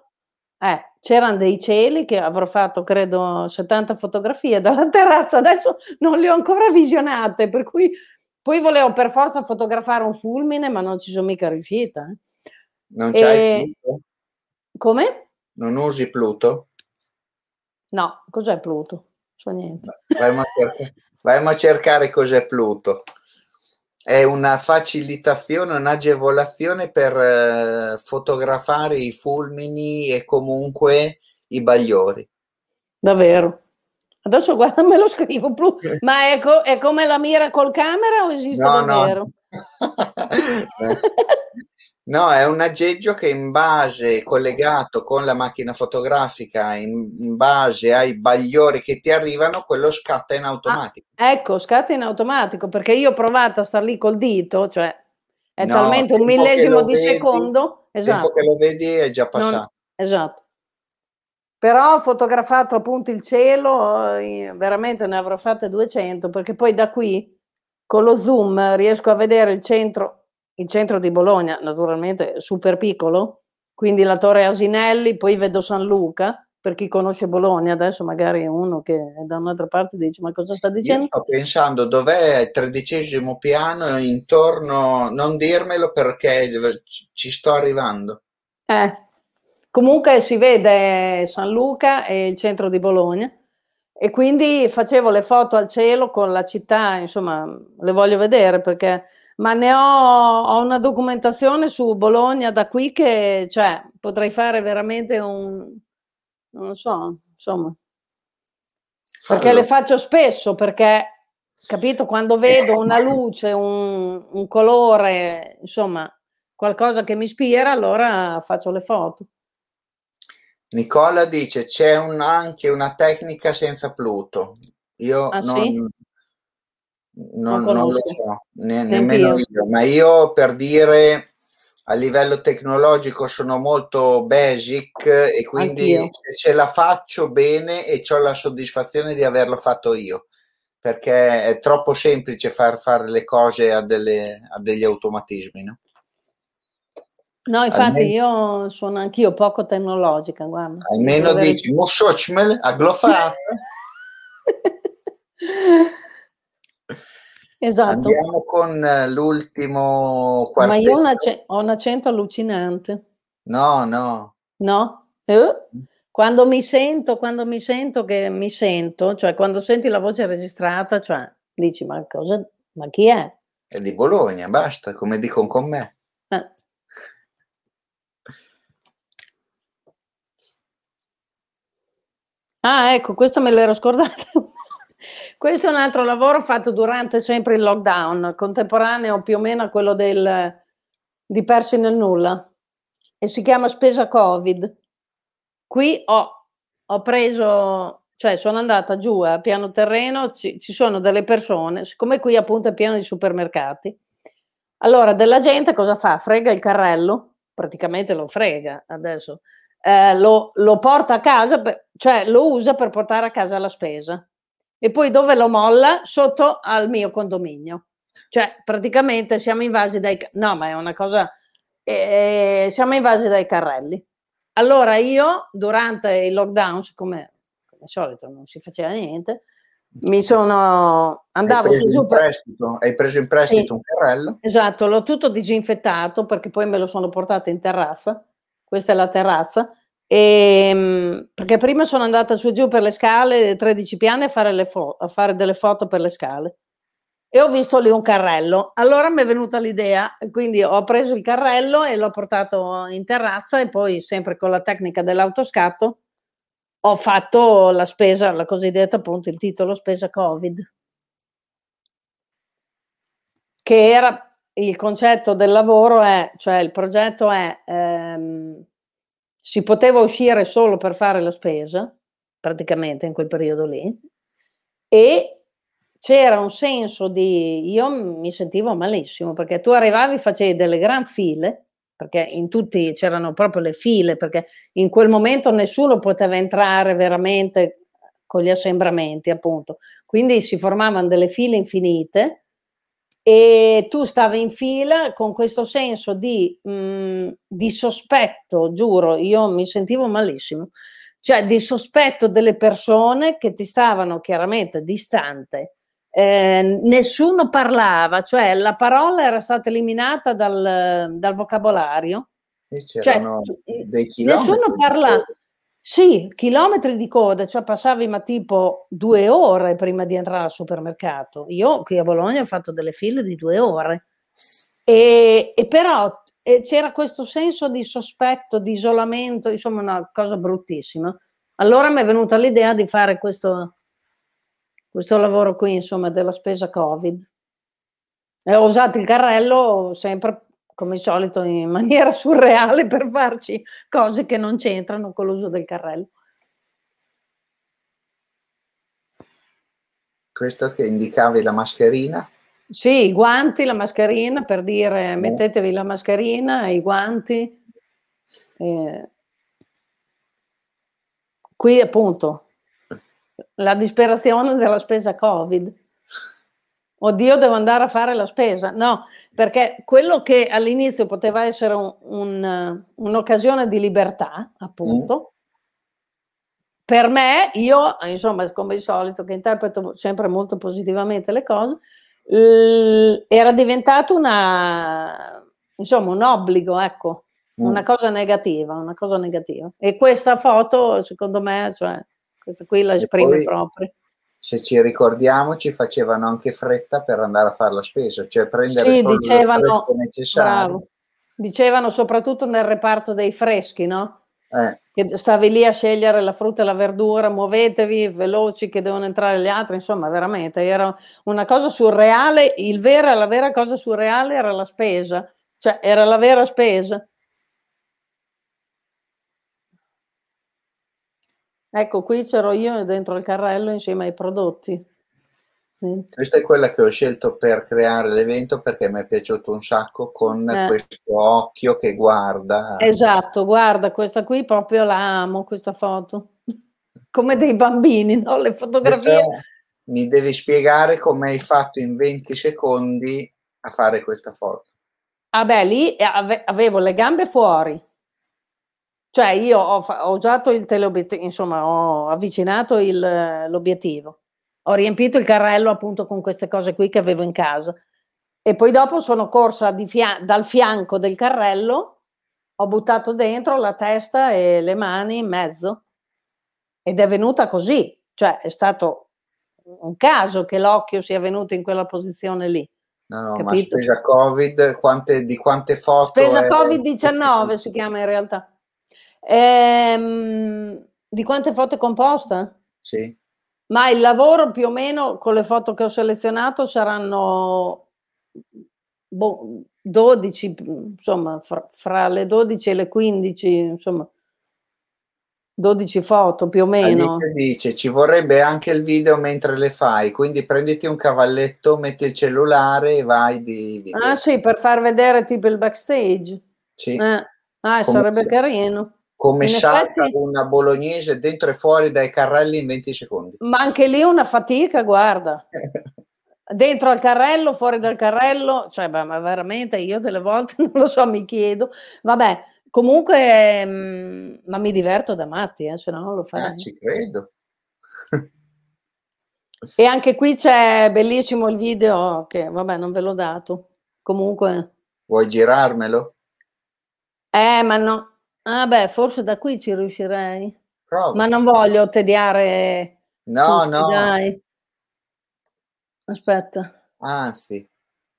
Eh, c'erano dei cieli che avrò fatto, credo, 70 fotografie dalla terrazza, adesso non le ho ancora visionate, per cui poi volevo per forza fotografare un fulmine, ma non ci sono mica riuscita. eh. Non c'hai E Pluto? come? Non usi Pluto? No, cos'è Pluto? So niente. Vai a cercare, vai a cercare cos'è Pluto. è una facilitazione, un'agevolazione per eh, fotografare i fulmini e comunque i bagliori. Davvero. Adesso guarda, me lo scrivo più. Ma è, co- è come la mira col camera o esiste no, davvero? No. [LAUGHS] no, è un aggeggio che in base, collegato con la macchina fotografica, in, in base ai bagliori che ti arrivano, quello scatta in automatico. Ah, ecco, scatta in automatico, perché io ho provato a star lì col dito, cioè è no, talmente un millesimo di vedi, secondo. Esatto. che lo vedi è già passato. Non, esatto. Però ho fotografato appunto il cielo, eh, veramente ne avrò fatte 200, perché poi da qui con lo zoom riesco a vedere il centro, il centro di Bologna, naturalmente super piccolo, quindi la Torre Asinelli, poi vedo San Luca, per chi conosce Bologna, adesso magari uno che è da un'altra parte dice ma cosa sta dicendo? Io sto pensando dov'è il tredicesimo piano intorno, non dirmelo perché ci sto arrivando. Eh, Comunque si vede San Luca e il centro di Bologna e quindi facevo le foto al cielo con la città, insomma, le voglio vedere perché ma ne ho, ho una documentazione su Bologna da qui che cioè, potrei fare veramente un non so, insomma. Fallo. Perché le faccio spesso perché capito quando vedo una luce, un, un colore, insomma, qualcosa che mi ispira, allora faccio le foto. Nicola dice c'è un, anche una tecnica senza Pluto. Io ah, non, sì? non, non, non, lo so, ne, nemmeno io, ma io per dire a livello tecnologico sono molto basic e quindi ce la faccio bene e ho la soddisfazione di averlo fatto io perché è troppo semplice far fare le cose a, delle, a degli automatismi. No? No, infatti almeno, io sono anch'io poco tecnologica, guarda. Almeno dici, Mosciocmel a glofare. [LAUGHS] esatto. Andiamo con l'ultimo quartetto. Ma io ho, un, ho un accento allucinante. No, no. No? Eh? Quando mi sento, quando mi sento che mi sento, cioè quando senti la voce registrata, cioè dici, ma cosa, ma chi è? È di Bologna, basta, come dicono con me. Ah, ecco, questo me l'ero scordata. [LAUGHS] questo è un altro lavoro fatto durante sempre il lockdown, contemporaneo più o meno a quello del, di Persi nel nulla, e si chiama spesa Covid. Qui ho, ho preso, cioè sono andata giù a piano terreno, ci, ci sono delle persone, siccome qui appunto è pieno di supermercati, allora della gente cosa fa? Frega il carrello, praticamente lo frega adesso eh, lo, lo, porta a casa, per, cioè lo usa per portare a casa la spesa e poi dove lo molla? Sotto al mio condominio. Cioè praticamente siamo invasi dai... No, ma è una cosa... Eh, siamo invasi dai carrelli. Allora io durante il lockdown, siccome come al solito non si faceva niente, mi sono andavo hai preso, per... prestito, hai preso in prestito sì, un carrello? Esatto, l'ho tutto disinfettato perché poi me lo sono portato in terrazza questa è la terrazza, e, ehm, perché prima sono andata su e giù per le scale, 13 piani, a fare, fo- a fare delle foto per le scale e ho visto lì un carrello. Allora mi è venuta l'idea, quindi ho preso il carrello e l'ho portato in terrazza e poi sempre con la tecnica dell'autoscatto ho fatto la spesa, la cosiddetta appunto il titolo spesa Covid, che era il concetto del lavoro è, cioè il progetto è, ehm, si poteva uscire solo per fare la spesa, praticamente in quel periodo lì, e c'era un senso di, io mi sentivo malissimo, perché tu arrivavi, facevi delle gran file, perché in tutti c'erano proprio le file, perché in quel momento nessuno poteva entrare veramente con gli assembramenti, appunto. Quindi si formavano delle file infinite e tu stavi in fila con questo senso di, mh, mm, di, sospetto, giuro, io mi sentivo malissimo, cioè di sospetto delle persone che ti stavano chiaramente distante. Eh, nessuno parlava, cioè la parola era stata eliminata dal, dal vocabolario. E c'erano cioè. Nessuno parla. Sì, chilometri di coda, cioè passavi ma tipo due ore prima di entrare al supermercato. Io qui a Bologna ho fatto delle file di due ore. E, e però e c'era questo senso di sospetto, di isolamento, insomma una cosa bruttissima. Allora mi è venuta l'idea di fare questo, questo lavoro qui, insomma, della spesa Covid. E ho usato il carrello sempre come al solito in maniera [LAUGHS] surreale per farci cose che non c'entrano con l'uso del carrello. Questo che indicavi la mascherina? Sì, i guanti, la mascherina per dire mettetevi la mascherina, i guanti. Eh, qui appunto la disperazione della spesa Covid oddio devo andare a fare la spesa, no, perché quello che all'inizio poteva essere un, un, un'occasione di libertà, appunto, mm. per me, io, insomma, come al solito, che interpreto sempre molto positivamente le cose, l- era diventato una, insomma, un obbligo, ecco, mm. una cosa negativa, una cosa negativa. E questa foto, secondo me, cioè, questa qui la esprime proprio se ci ricordiamo, ci facevano anche fretta per andare a fare la spesa, cioè prendere sì, solo dicevano, bravo. Dicevano soprattutto nel reparto dei freschi, no? Eh. Che stavi lì a scegliere la frutta e la verdura, muovetevi veloci che devono entrare gli altri, insomma, veramente era una cosa surreale. Il vera, la vera cosa surreale era la spesa, cioè era la vera spesa. Ecco, qui c'ero io dentro il carrello insieme ai prodotti. Questa è quella che ho scelto per creare l'evento perché mi è piaciuto un sacco con eh. questo occhio che guarda. Esatto, guarda, questa qui proprio la amo, questa foto. Come dei bambini, no? Le fotografie. mi devi spiegare come hai fatto in 20 secondi a fare questa foto. Ah beh, lì avevo le gambe fuori, cioè io ho, ho usato il teleobiettivo, insomma ho avvicinato il, l'obiettivo, ho riempito il carrello appunto con queste cose qui che avevo in casa e poi dopo sono corsa fia- dal fianco del carrello, ho buttato dentro la testa e le mani in mezzo ed è venuta così, cioè è stato un caso che l'occhio sia venuto in quella posizione lì. No, no, capito? ma spesa Covid, quante, di quante foto? Spesa è... Covid-19 si chiama in realtà. Ehm, di quante foto è composta? Sì. Ma il lavoro più o meno con le foto che ho selezionato saranno boh, 12, insomma, fra, fra, le 12 e le 15, insomma, 12 foto più o meno. Alice dice, ci vorrebbe anche il video mentre le fai, quindi prenditi un cavalletto, metti il cellulare e vai di video. Ah sì, per far vedere tipo il backstage. Sì. Eh. Ah, sarebbe carino come salta effetti... una bolognese dentro e fuori dai carrelli in 20 secondi. Ma anche lì una fatica, guarda. [LAUGHS] dentro al carrello, fuori dal carrello, cioè, beh, ma veramente io delle volte [LAUGHS] non lo so, mi chiedo. Vabbè, comunque, mh, mm, ma mi diverto da matti, eh, se no non lo farei. Ah, ci credo. [LAUGHS] e anche qui c'è bellissimo il video che, vabbè, non ve l'ho dato. Comunque... Vuoi girarmelo? Eh, ma no, Ah beh, forse da qui ci riuscirei. Prova. Ma non voglio tediare No, tutti, no. Dai. Aspetta. Anzi.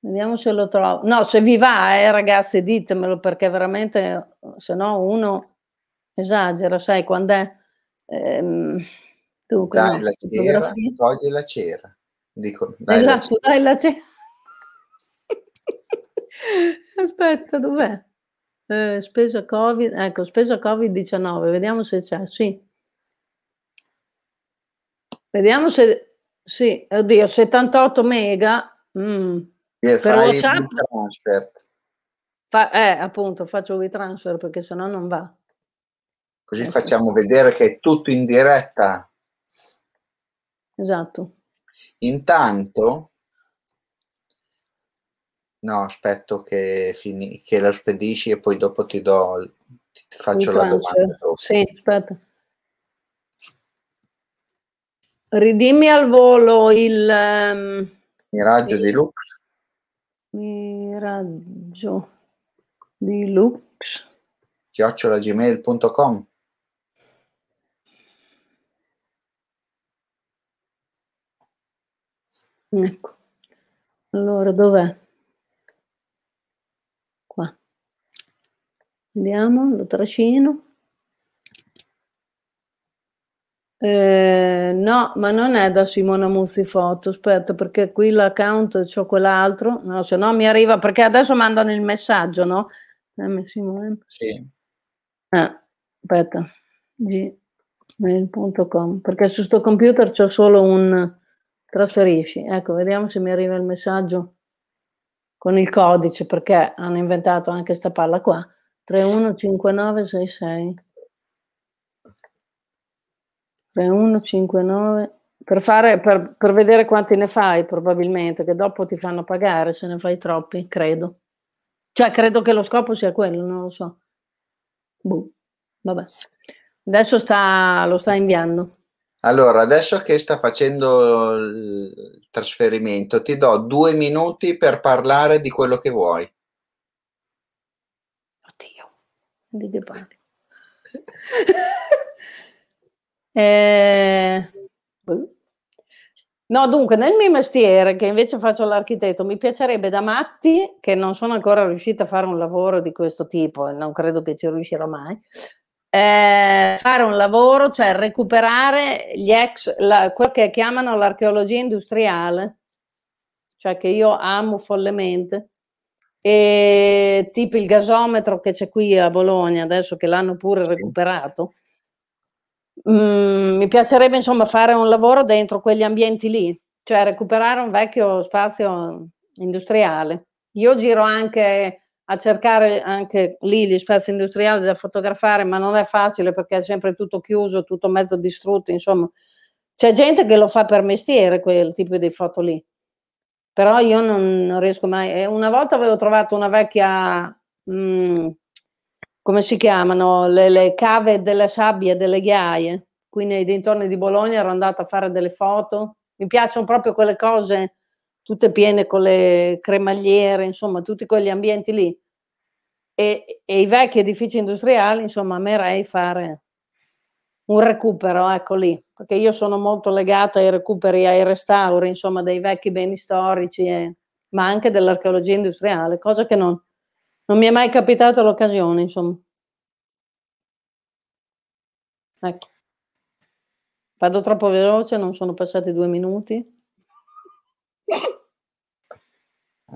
Vediamo se lo trovo. No, se vi va, eh, ragazzi, ditemelo perché veramente, se no uno esagera, sai, quando è... Ehm, dunque, dai no, la cera, togli la cera. Dico, dai esatto, la dai la cera. [LAUGHS] Aspetta, dov'è? Eh, spesa Covid, ecco, spesa Covid-19, vediamo se c'è, sì. Vediamo se, sì, oddio, 78 mega. Mm. Yeah, per WhatsApp. Transfer. Fa, eh, appunto, faccio WeTransfer perché sennò non va. Così ecco. facciamo vedere che è tutto in diretta. Esatto. Intanto No, aspetto che, fini, che lo spedisci e poi dopo ti do, ti faccio la domanda. Sì, aspetta. Ridimmi al volo il... Um, miraggio il, di Lux. Miraggio di Lux. chiocciolagmail.com Ecco. Allora, dov'è? Vediamo, lo trascino. Eh, no, ma non è da Simona Muzzi Foto, aspetta, perché qui l'account c'ho quell'altro, no, se no mi arriva, perché adesso mandano il messaggio, no? Eh, Simone. Sì. Ah, aspetta, gmail.com, perché su sto computer c'ho solo un trasferisci. Ecco, vediamo se mi arriva il messaggio con il codice, perché hanno inventato anche sta palla qua. 315966. 3159 per, fare, per, per vedere quanti ne fai probabilmente, che dopo ti fanno pagare se ne fai troppi, credo. Cioè, credo che lo scopo sia quello, non lo so. Boh, vabbè. Adesso sta, lo sta inviando. Allora, adesso che sta facendo il trasferimento, ti do due minuti per parlare di quello che vuoi. Oddio, di che parli? [LAUGHS] eh. No, dunque, nel mio mestiere, che invece faccio l'architetto, mi piacerebbe da matti, che non sono ancora riuscita a fare un lavoro di questo tipo e non credo che ci riuscirò mai, eh, fare un lavoro, cioè recuperare gli ex, la, quello che chiamano l'archeologia industriale, cioè che io amo follemente, e tipo il gasometro che c'è qui a Bologna, adesso che l'hanno pure recuperato. Mm, mi piacerebbe insomma fare un lavoro dentro quegli ambienti lì, cioè recuperare un vecchio spazio industriale. Io giro anche a cercare anche lì gli spazi industriali da fotografare, ma non è facile perché è sempre tutto chiuso, tutto mezzo distrutto, insomma. C'è gente che lo fa per mestiere quel tipo di foto lì, però io non, non riesco mai. Una volta avevo trovato una vecchia, mh, mm, come si chiamano, le, le cave delle sabbie delle ghiaie, qui nei dintorni di Bologna ero andata a fare delle foto. Mi piacciono proprio quelle cose tutte piene con le cremagliere, insomma, tutti quegli ambienti lì. E, e i vecchi edifici industriali, insomma, amerei fare un recupero, ecco lì, perché io sono molto legata ai recuperi, ai restauri, insomma, dei vecchi beni storici, e, ma anche dell'archeologia industriale, cosa che non, non mi è mai capitata l'occasione, insomma. Ecco. Vado troppo veloce, non sono passati due minuti.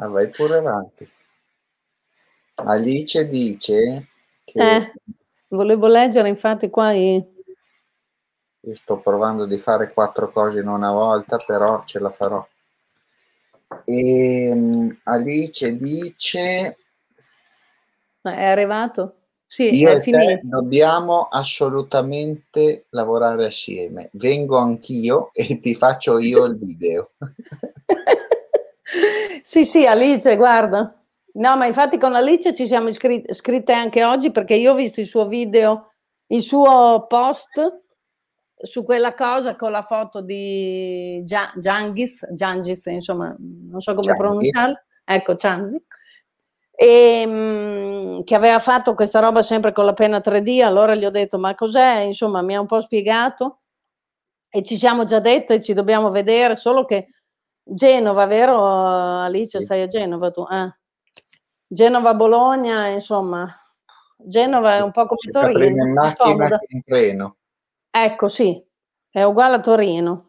Ah, vai pure avanti. Alice dice che... Eh, volevo leggere infatti qua i... Io sto provando di fare quattro cose in una volta, però ce la farò. E ehm, Alice dice... È arrivato? Sì, Io è te dobbiamo assolutamente lavorare assieme. Vengo anch'io e ti faccio io il video. [LAUGHS] sì, sì, Alice, guarda. No, ma infatti con Alice ci siamo iscritte, scritte anche oggi perché io ho visto il suo video, il suo post su quella cosa con la foto di Giangis, Giangis, insomma, non so come pronunciarlo. Ecco, Chanzi e, mhmm, che aveva fatto questa roba sempre con la penna 3D, allora gli ho detto ma cos'è? Insomma mi ha un po' spiegato e ci siamo già dette, ci dobbiamo vedere, solo che Genova, vero Alice, stai a Genova tu? Eh. Genova-Bologna, insomma, Genova è un po' come Torino. In macchina in treno. Ecco, sì, è uguale a Torino.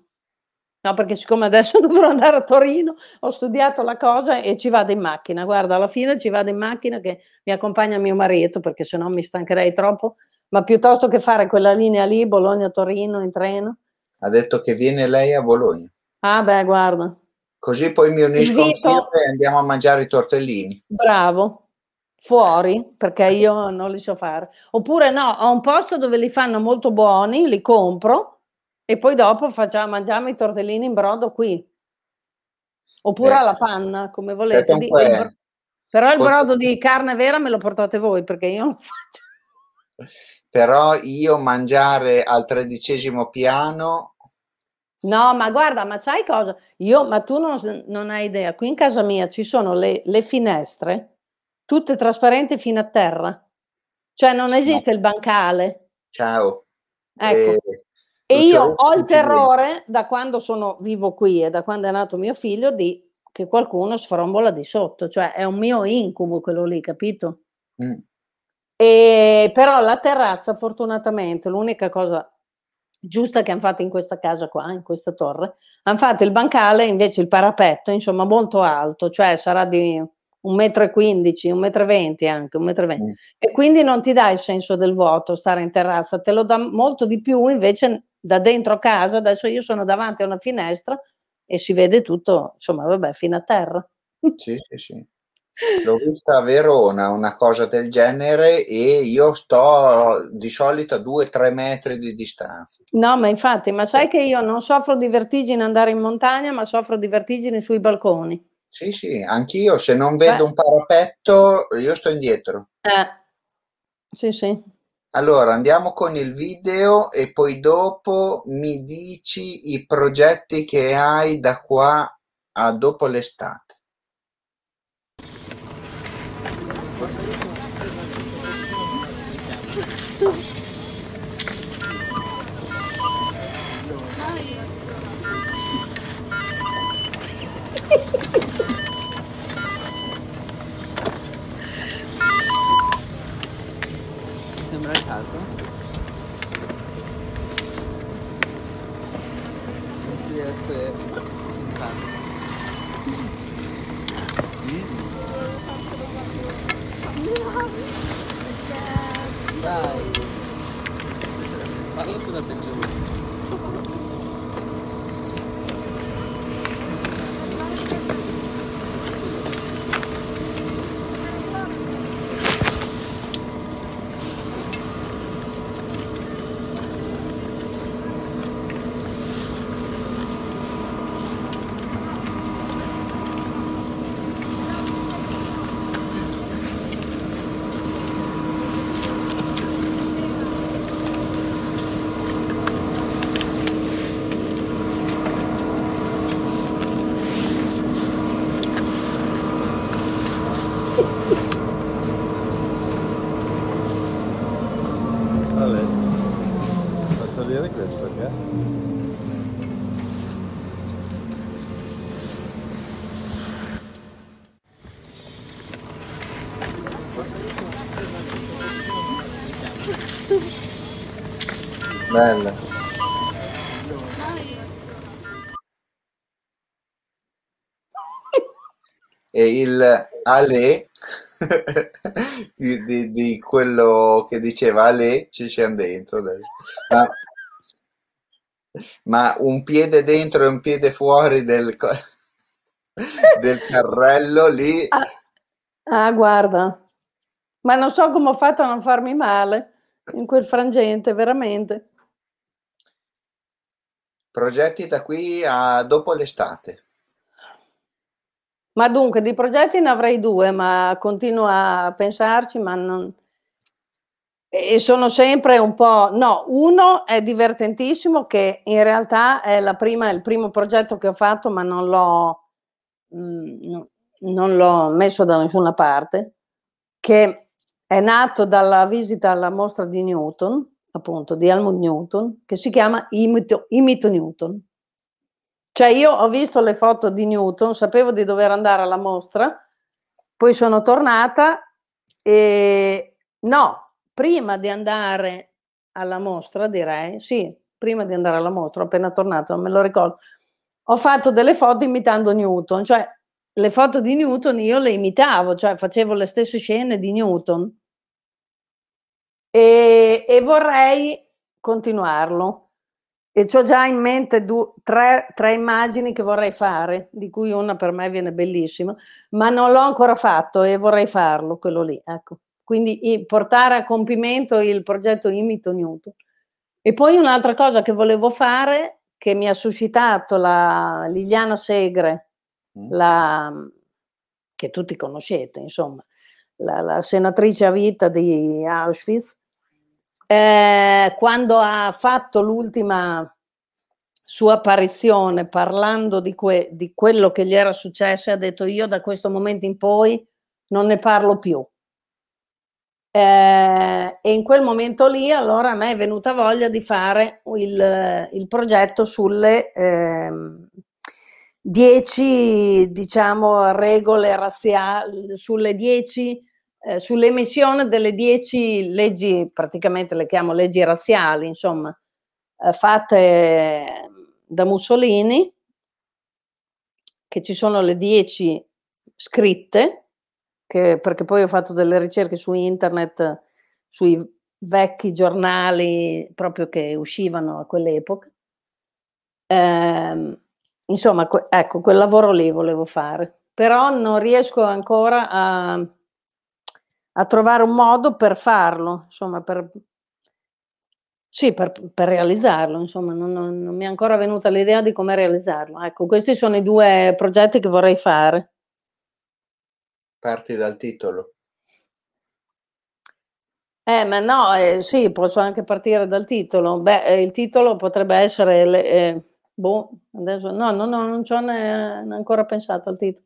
No, perché siccome adesso [LAUGHS] dovrò andare a Torino, ho studiato la cosa e ci vado in macchina. Guarda, alla fine ci vado in macchina che mi accompagna mio marito, perché sennò mi stancherei troppo. Ma piuttosto che fare quella linea lì, Bologna-Torino in treno. Ha detto che viene lei a Bologna. Ah, beh, guarda. Così poi mi unisco Invito... e andiamo a mangiare i tortellini. Bravo. Fuori, perché io non li so fare. Oppure no, ho un posto dove li fanno molto buoni, li compro e poi dopo facciamo, mangiamo i tortellini in brodo qui. Oppure eh, alla panna, come volete. Di, il però il brodo di carne vera me lo portate voi perché io non [LAUGHS] faccio. Però io mangiare al tredicesimo piano. No, ma guarda, ma sai cosa? Io, ma tu non, non hai idea. Qui in casa mia ci sono le, le finestre, tutte trasparenti fino a terra. Cioè non esiste no. il bancale. Ciao. Ecco. Eh, E io ho il terrore da quando sono vivo qui e da quando è nato mio figlio di che qualcuno sfrombola di sotto, cioè è un mio incubo quello lì, capito? Mm. E, però la terrazza, fortunatamente, l'unica cosa giusta che hanno fatto in questa casa qua, in questa torre, hanno fatto il bancale, invece il parapetto, insomma, molto alto, cioè sarà di un metro e quindici, un metro e venti anche, un metro e venti. Mm. E quindi non ti dà il senso del vuoto stare in terrazza, te lo dà molto di più invece da dentro casa, adesso io sono davanti a una finestra e si vede tutto, insomma, vabbè, fino a terra. Sì, sì, sì. L'ho vista a Verona una cosa del genere e io sto di solito a 2-3 metri di distanza. No, ma infatti, ma sai che io non soffro di vertigine andare in montagna, ma soffro di vertigine sui balconi. Sì, sì, anch'io se non vedo Beh. un parapetto io sto indietro. Eh, sì, sì. Allora, andiamo con il video e poi dopo mi dici i progetti che hai da qua a dopo l'estate. Sembra il caso. Pensi di essere simpatico. Dai. Parla sulla seggiola. Bella. E il Ale [LAUGHS] di, di, di, quello che diceva Ale ci siamo dentro. Ma, ma, un piede dentro e un piede fuori del, [LAUGHS] del carrello lì. Ah, ah, guarda, ma non so come ho fatto a non farmi male in quel frangente, veramente. Progetti da qui a dopo l'estate. Ma dunque, di progetti ne avrei due, ma continuo a pensarci, ma non... E sono sempre un po'... No, uno è divertentissimo, che in realtà è prima, il primo progetto che ho fatto, ma non l'ho, mm, non l'ho messo da nessuna parte, che è nato dalla visita alla mostra di Newton, appunto di Helmut Newton, che si chiama Imito, Imito Newton. Cioè io ho visto le foto di Newton, sapevo di dover andare alla mostra, poi sono tornata e no, prima di andare alla mostra direi, sì, prima di andare alla mostra, appena tornata, non me lo ricordo, ho fatto delle foto imitando Newton, cioè le foto di Newton io le imitavo, cioè facevo le stesse scene di Newton e, e vorrei continuarlo. E ho già in mente due, tre, tre, immagini che vorrei fare, di cui una per me viene bellissima, ma non l'ho ancora fatto e vorrei farlo, quello lì. Ecco. Quindi portare a compimento il progetto Imito Newton. E poi un'altra cosa che volevo fare, che mi ha suscitato la Liliana Segre, mm. la, che tutti conoscete, insomma, la, la senatrice a vita di Auschwitz, eh, quando ha fatto l'ultima sua apparizione parlando di, que- di, quello che gli era successo, ha detto io da questo momento in poi non ne parlo più. Eh, e in quel momento lì allora a me è venuta voglia di fare il, il progetto sulle eh, dieci diciamo regole razziali sulle dieci eh, sull'emissione delle dieci leggi praticamente le chiamo leggi razziali insomma eh, fatte da Mussolini che ci sono le dieci scritte che, perché poi ho fatto delle ricerche su internet sui vecchi giornali proprio che uscivano a quell'epoca. Eh, insomma, ecco, quel lavoro lì volevo fare, però non riesco ancora a, a trovare un modo per farlo, insomma, per, sì, per, per realizzarlo, insomma, non, non, non mi è ancora venuta l'idea di come realizzarlo. Ecco, questi sono i due progetti che vorrei fare. Parti dal titolo. Eh, ma no, eh, sì, posso anche partire dal titolo. Beh, eh, il titolo potrebbe essere, le, eh, boh, adesso no, no, no, non ci ho ne, ne ancora pensato al titolo.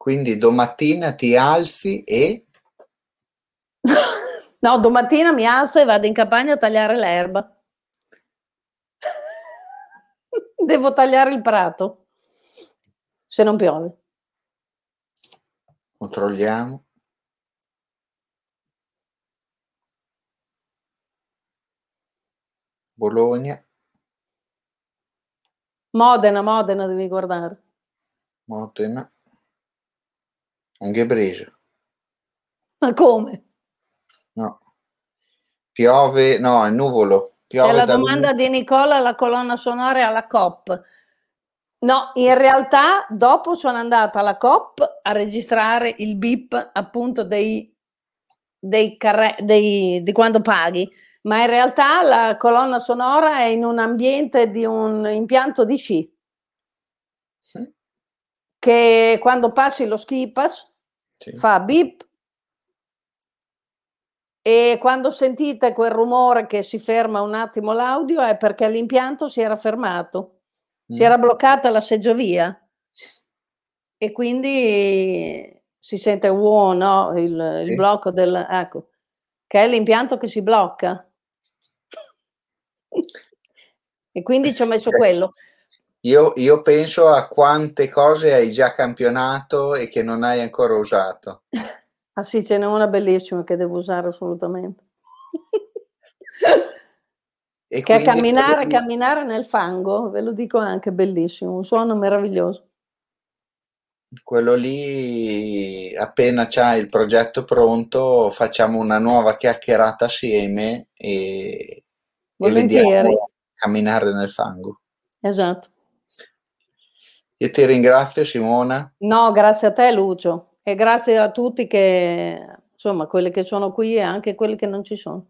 Quindi domattina ti alzi e... [LAUGHS] no, domattina mi alzo e vado in campagna a tagliare l'erba. [LAUGHS] Devo tagliare il prato, se non piove. Controlliamo. Bologna. Modena, Modena devi guardare. Modena. Anche Brescia. Ma come? No. Piove, no, è nuvolo. Piove C'è la domanda di Nicola, la colonna sonora alla COP. No, in realtà dopo sono andata alla COP a registrare il BIP appunto dei, dei carre, dei, di quando paghi, ma in realtà la colonna sonora è in un ambiente di un impianto di sci. Sì. Che quando passi lo ski pass sì. fa bip e quando sentite quel rumore che si ferma un attimo l'audio è perché l'impianto si era fermato si era bloccata la seggiovia e quindi si sente wow, no? il, il blocco del... ecco, che è l'impianto che si blocca. [LAUGHS] e quindi ci ho messo quello. Io, io, penso a quante cose hai già campionato e che non hai ancora usato. [LAUGHS] ah sì, ce n'è una bellissima che devo usare assolutamente. E che è camminare, lì... camminare nel fango, ve lo dico anche, bellissimo, un suono meraviglioso. Quello lì, appena c'hai il progetto pronto, facciamo una nuova chiacchierata assieme e, e vediamo camminare nel fango. Esatto. Io ti ringrazio Simona. No, grazie a te Lucio e grazie a tutti che, insomma, quelli che sono qui e anche quelli che non ci sono.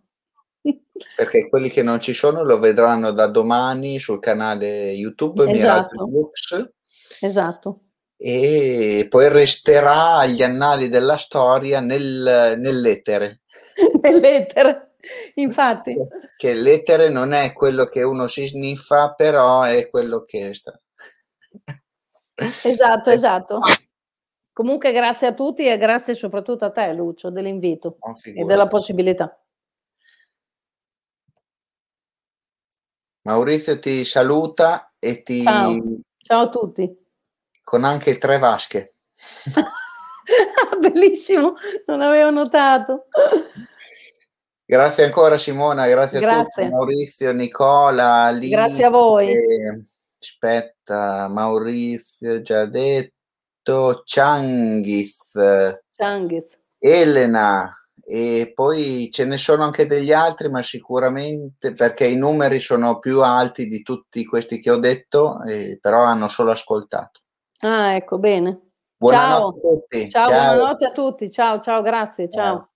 Perché quelli che non ci sono lo vedranno da domani sul canale YouTube esatto. Books. Esatto. E poi resterà agli annali della storia nel, nell'etere. [LAUGHS] nell'etere, infatti. Che l'etere non è quello che uno si sniffa, però è quello che sta. Esatto, esatto. Comunque grazie a tutti e grazie soprattutto a te Lucio dell'invito oh, e della possibilità. Maurizio ti saluta e ti... Ciao, ciao a tutti. Con anche tre vasche. [LAUGHS] Bellissimo, non avevo notato. Grazie ancora Simona, grazie, grazie. a tutti, Maurizio, Nicola, Lì, Grazie a voi. Aspetta, Maurizio già detto, Changhis. Changhis. Elena, e poi ce ne sono anche degli altri, ma sicuramente perché i numeri sono più alti di tutti questi che ho detto, eh, però hanno solo ascoltato. Ah, ecco, bene. Buonanotte ciao. a tutti. Ciao, ciao. buonanotte a tutti. Ciao, ciao, grazie. ciao. ciao.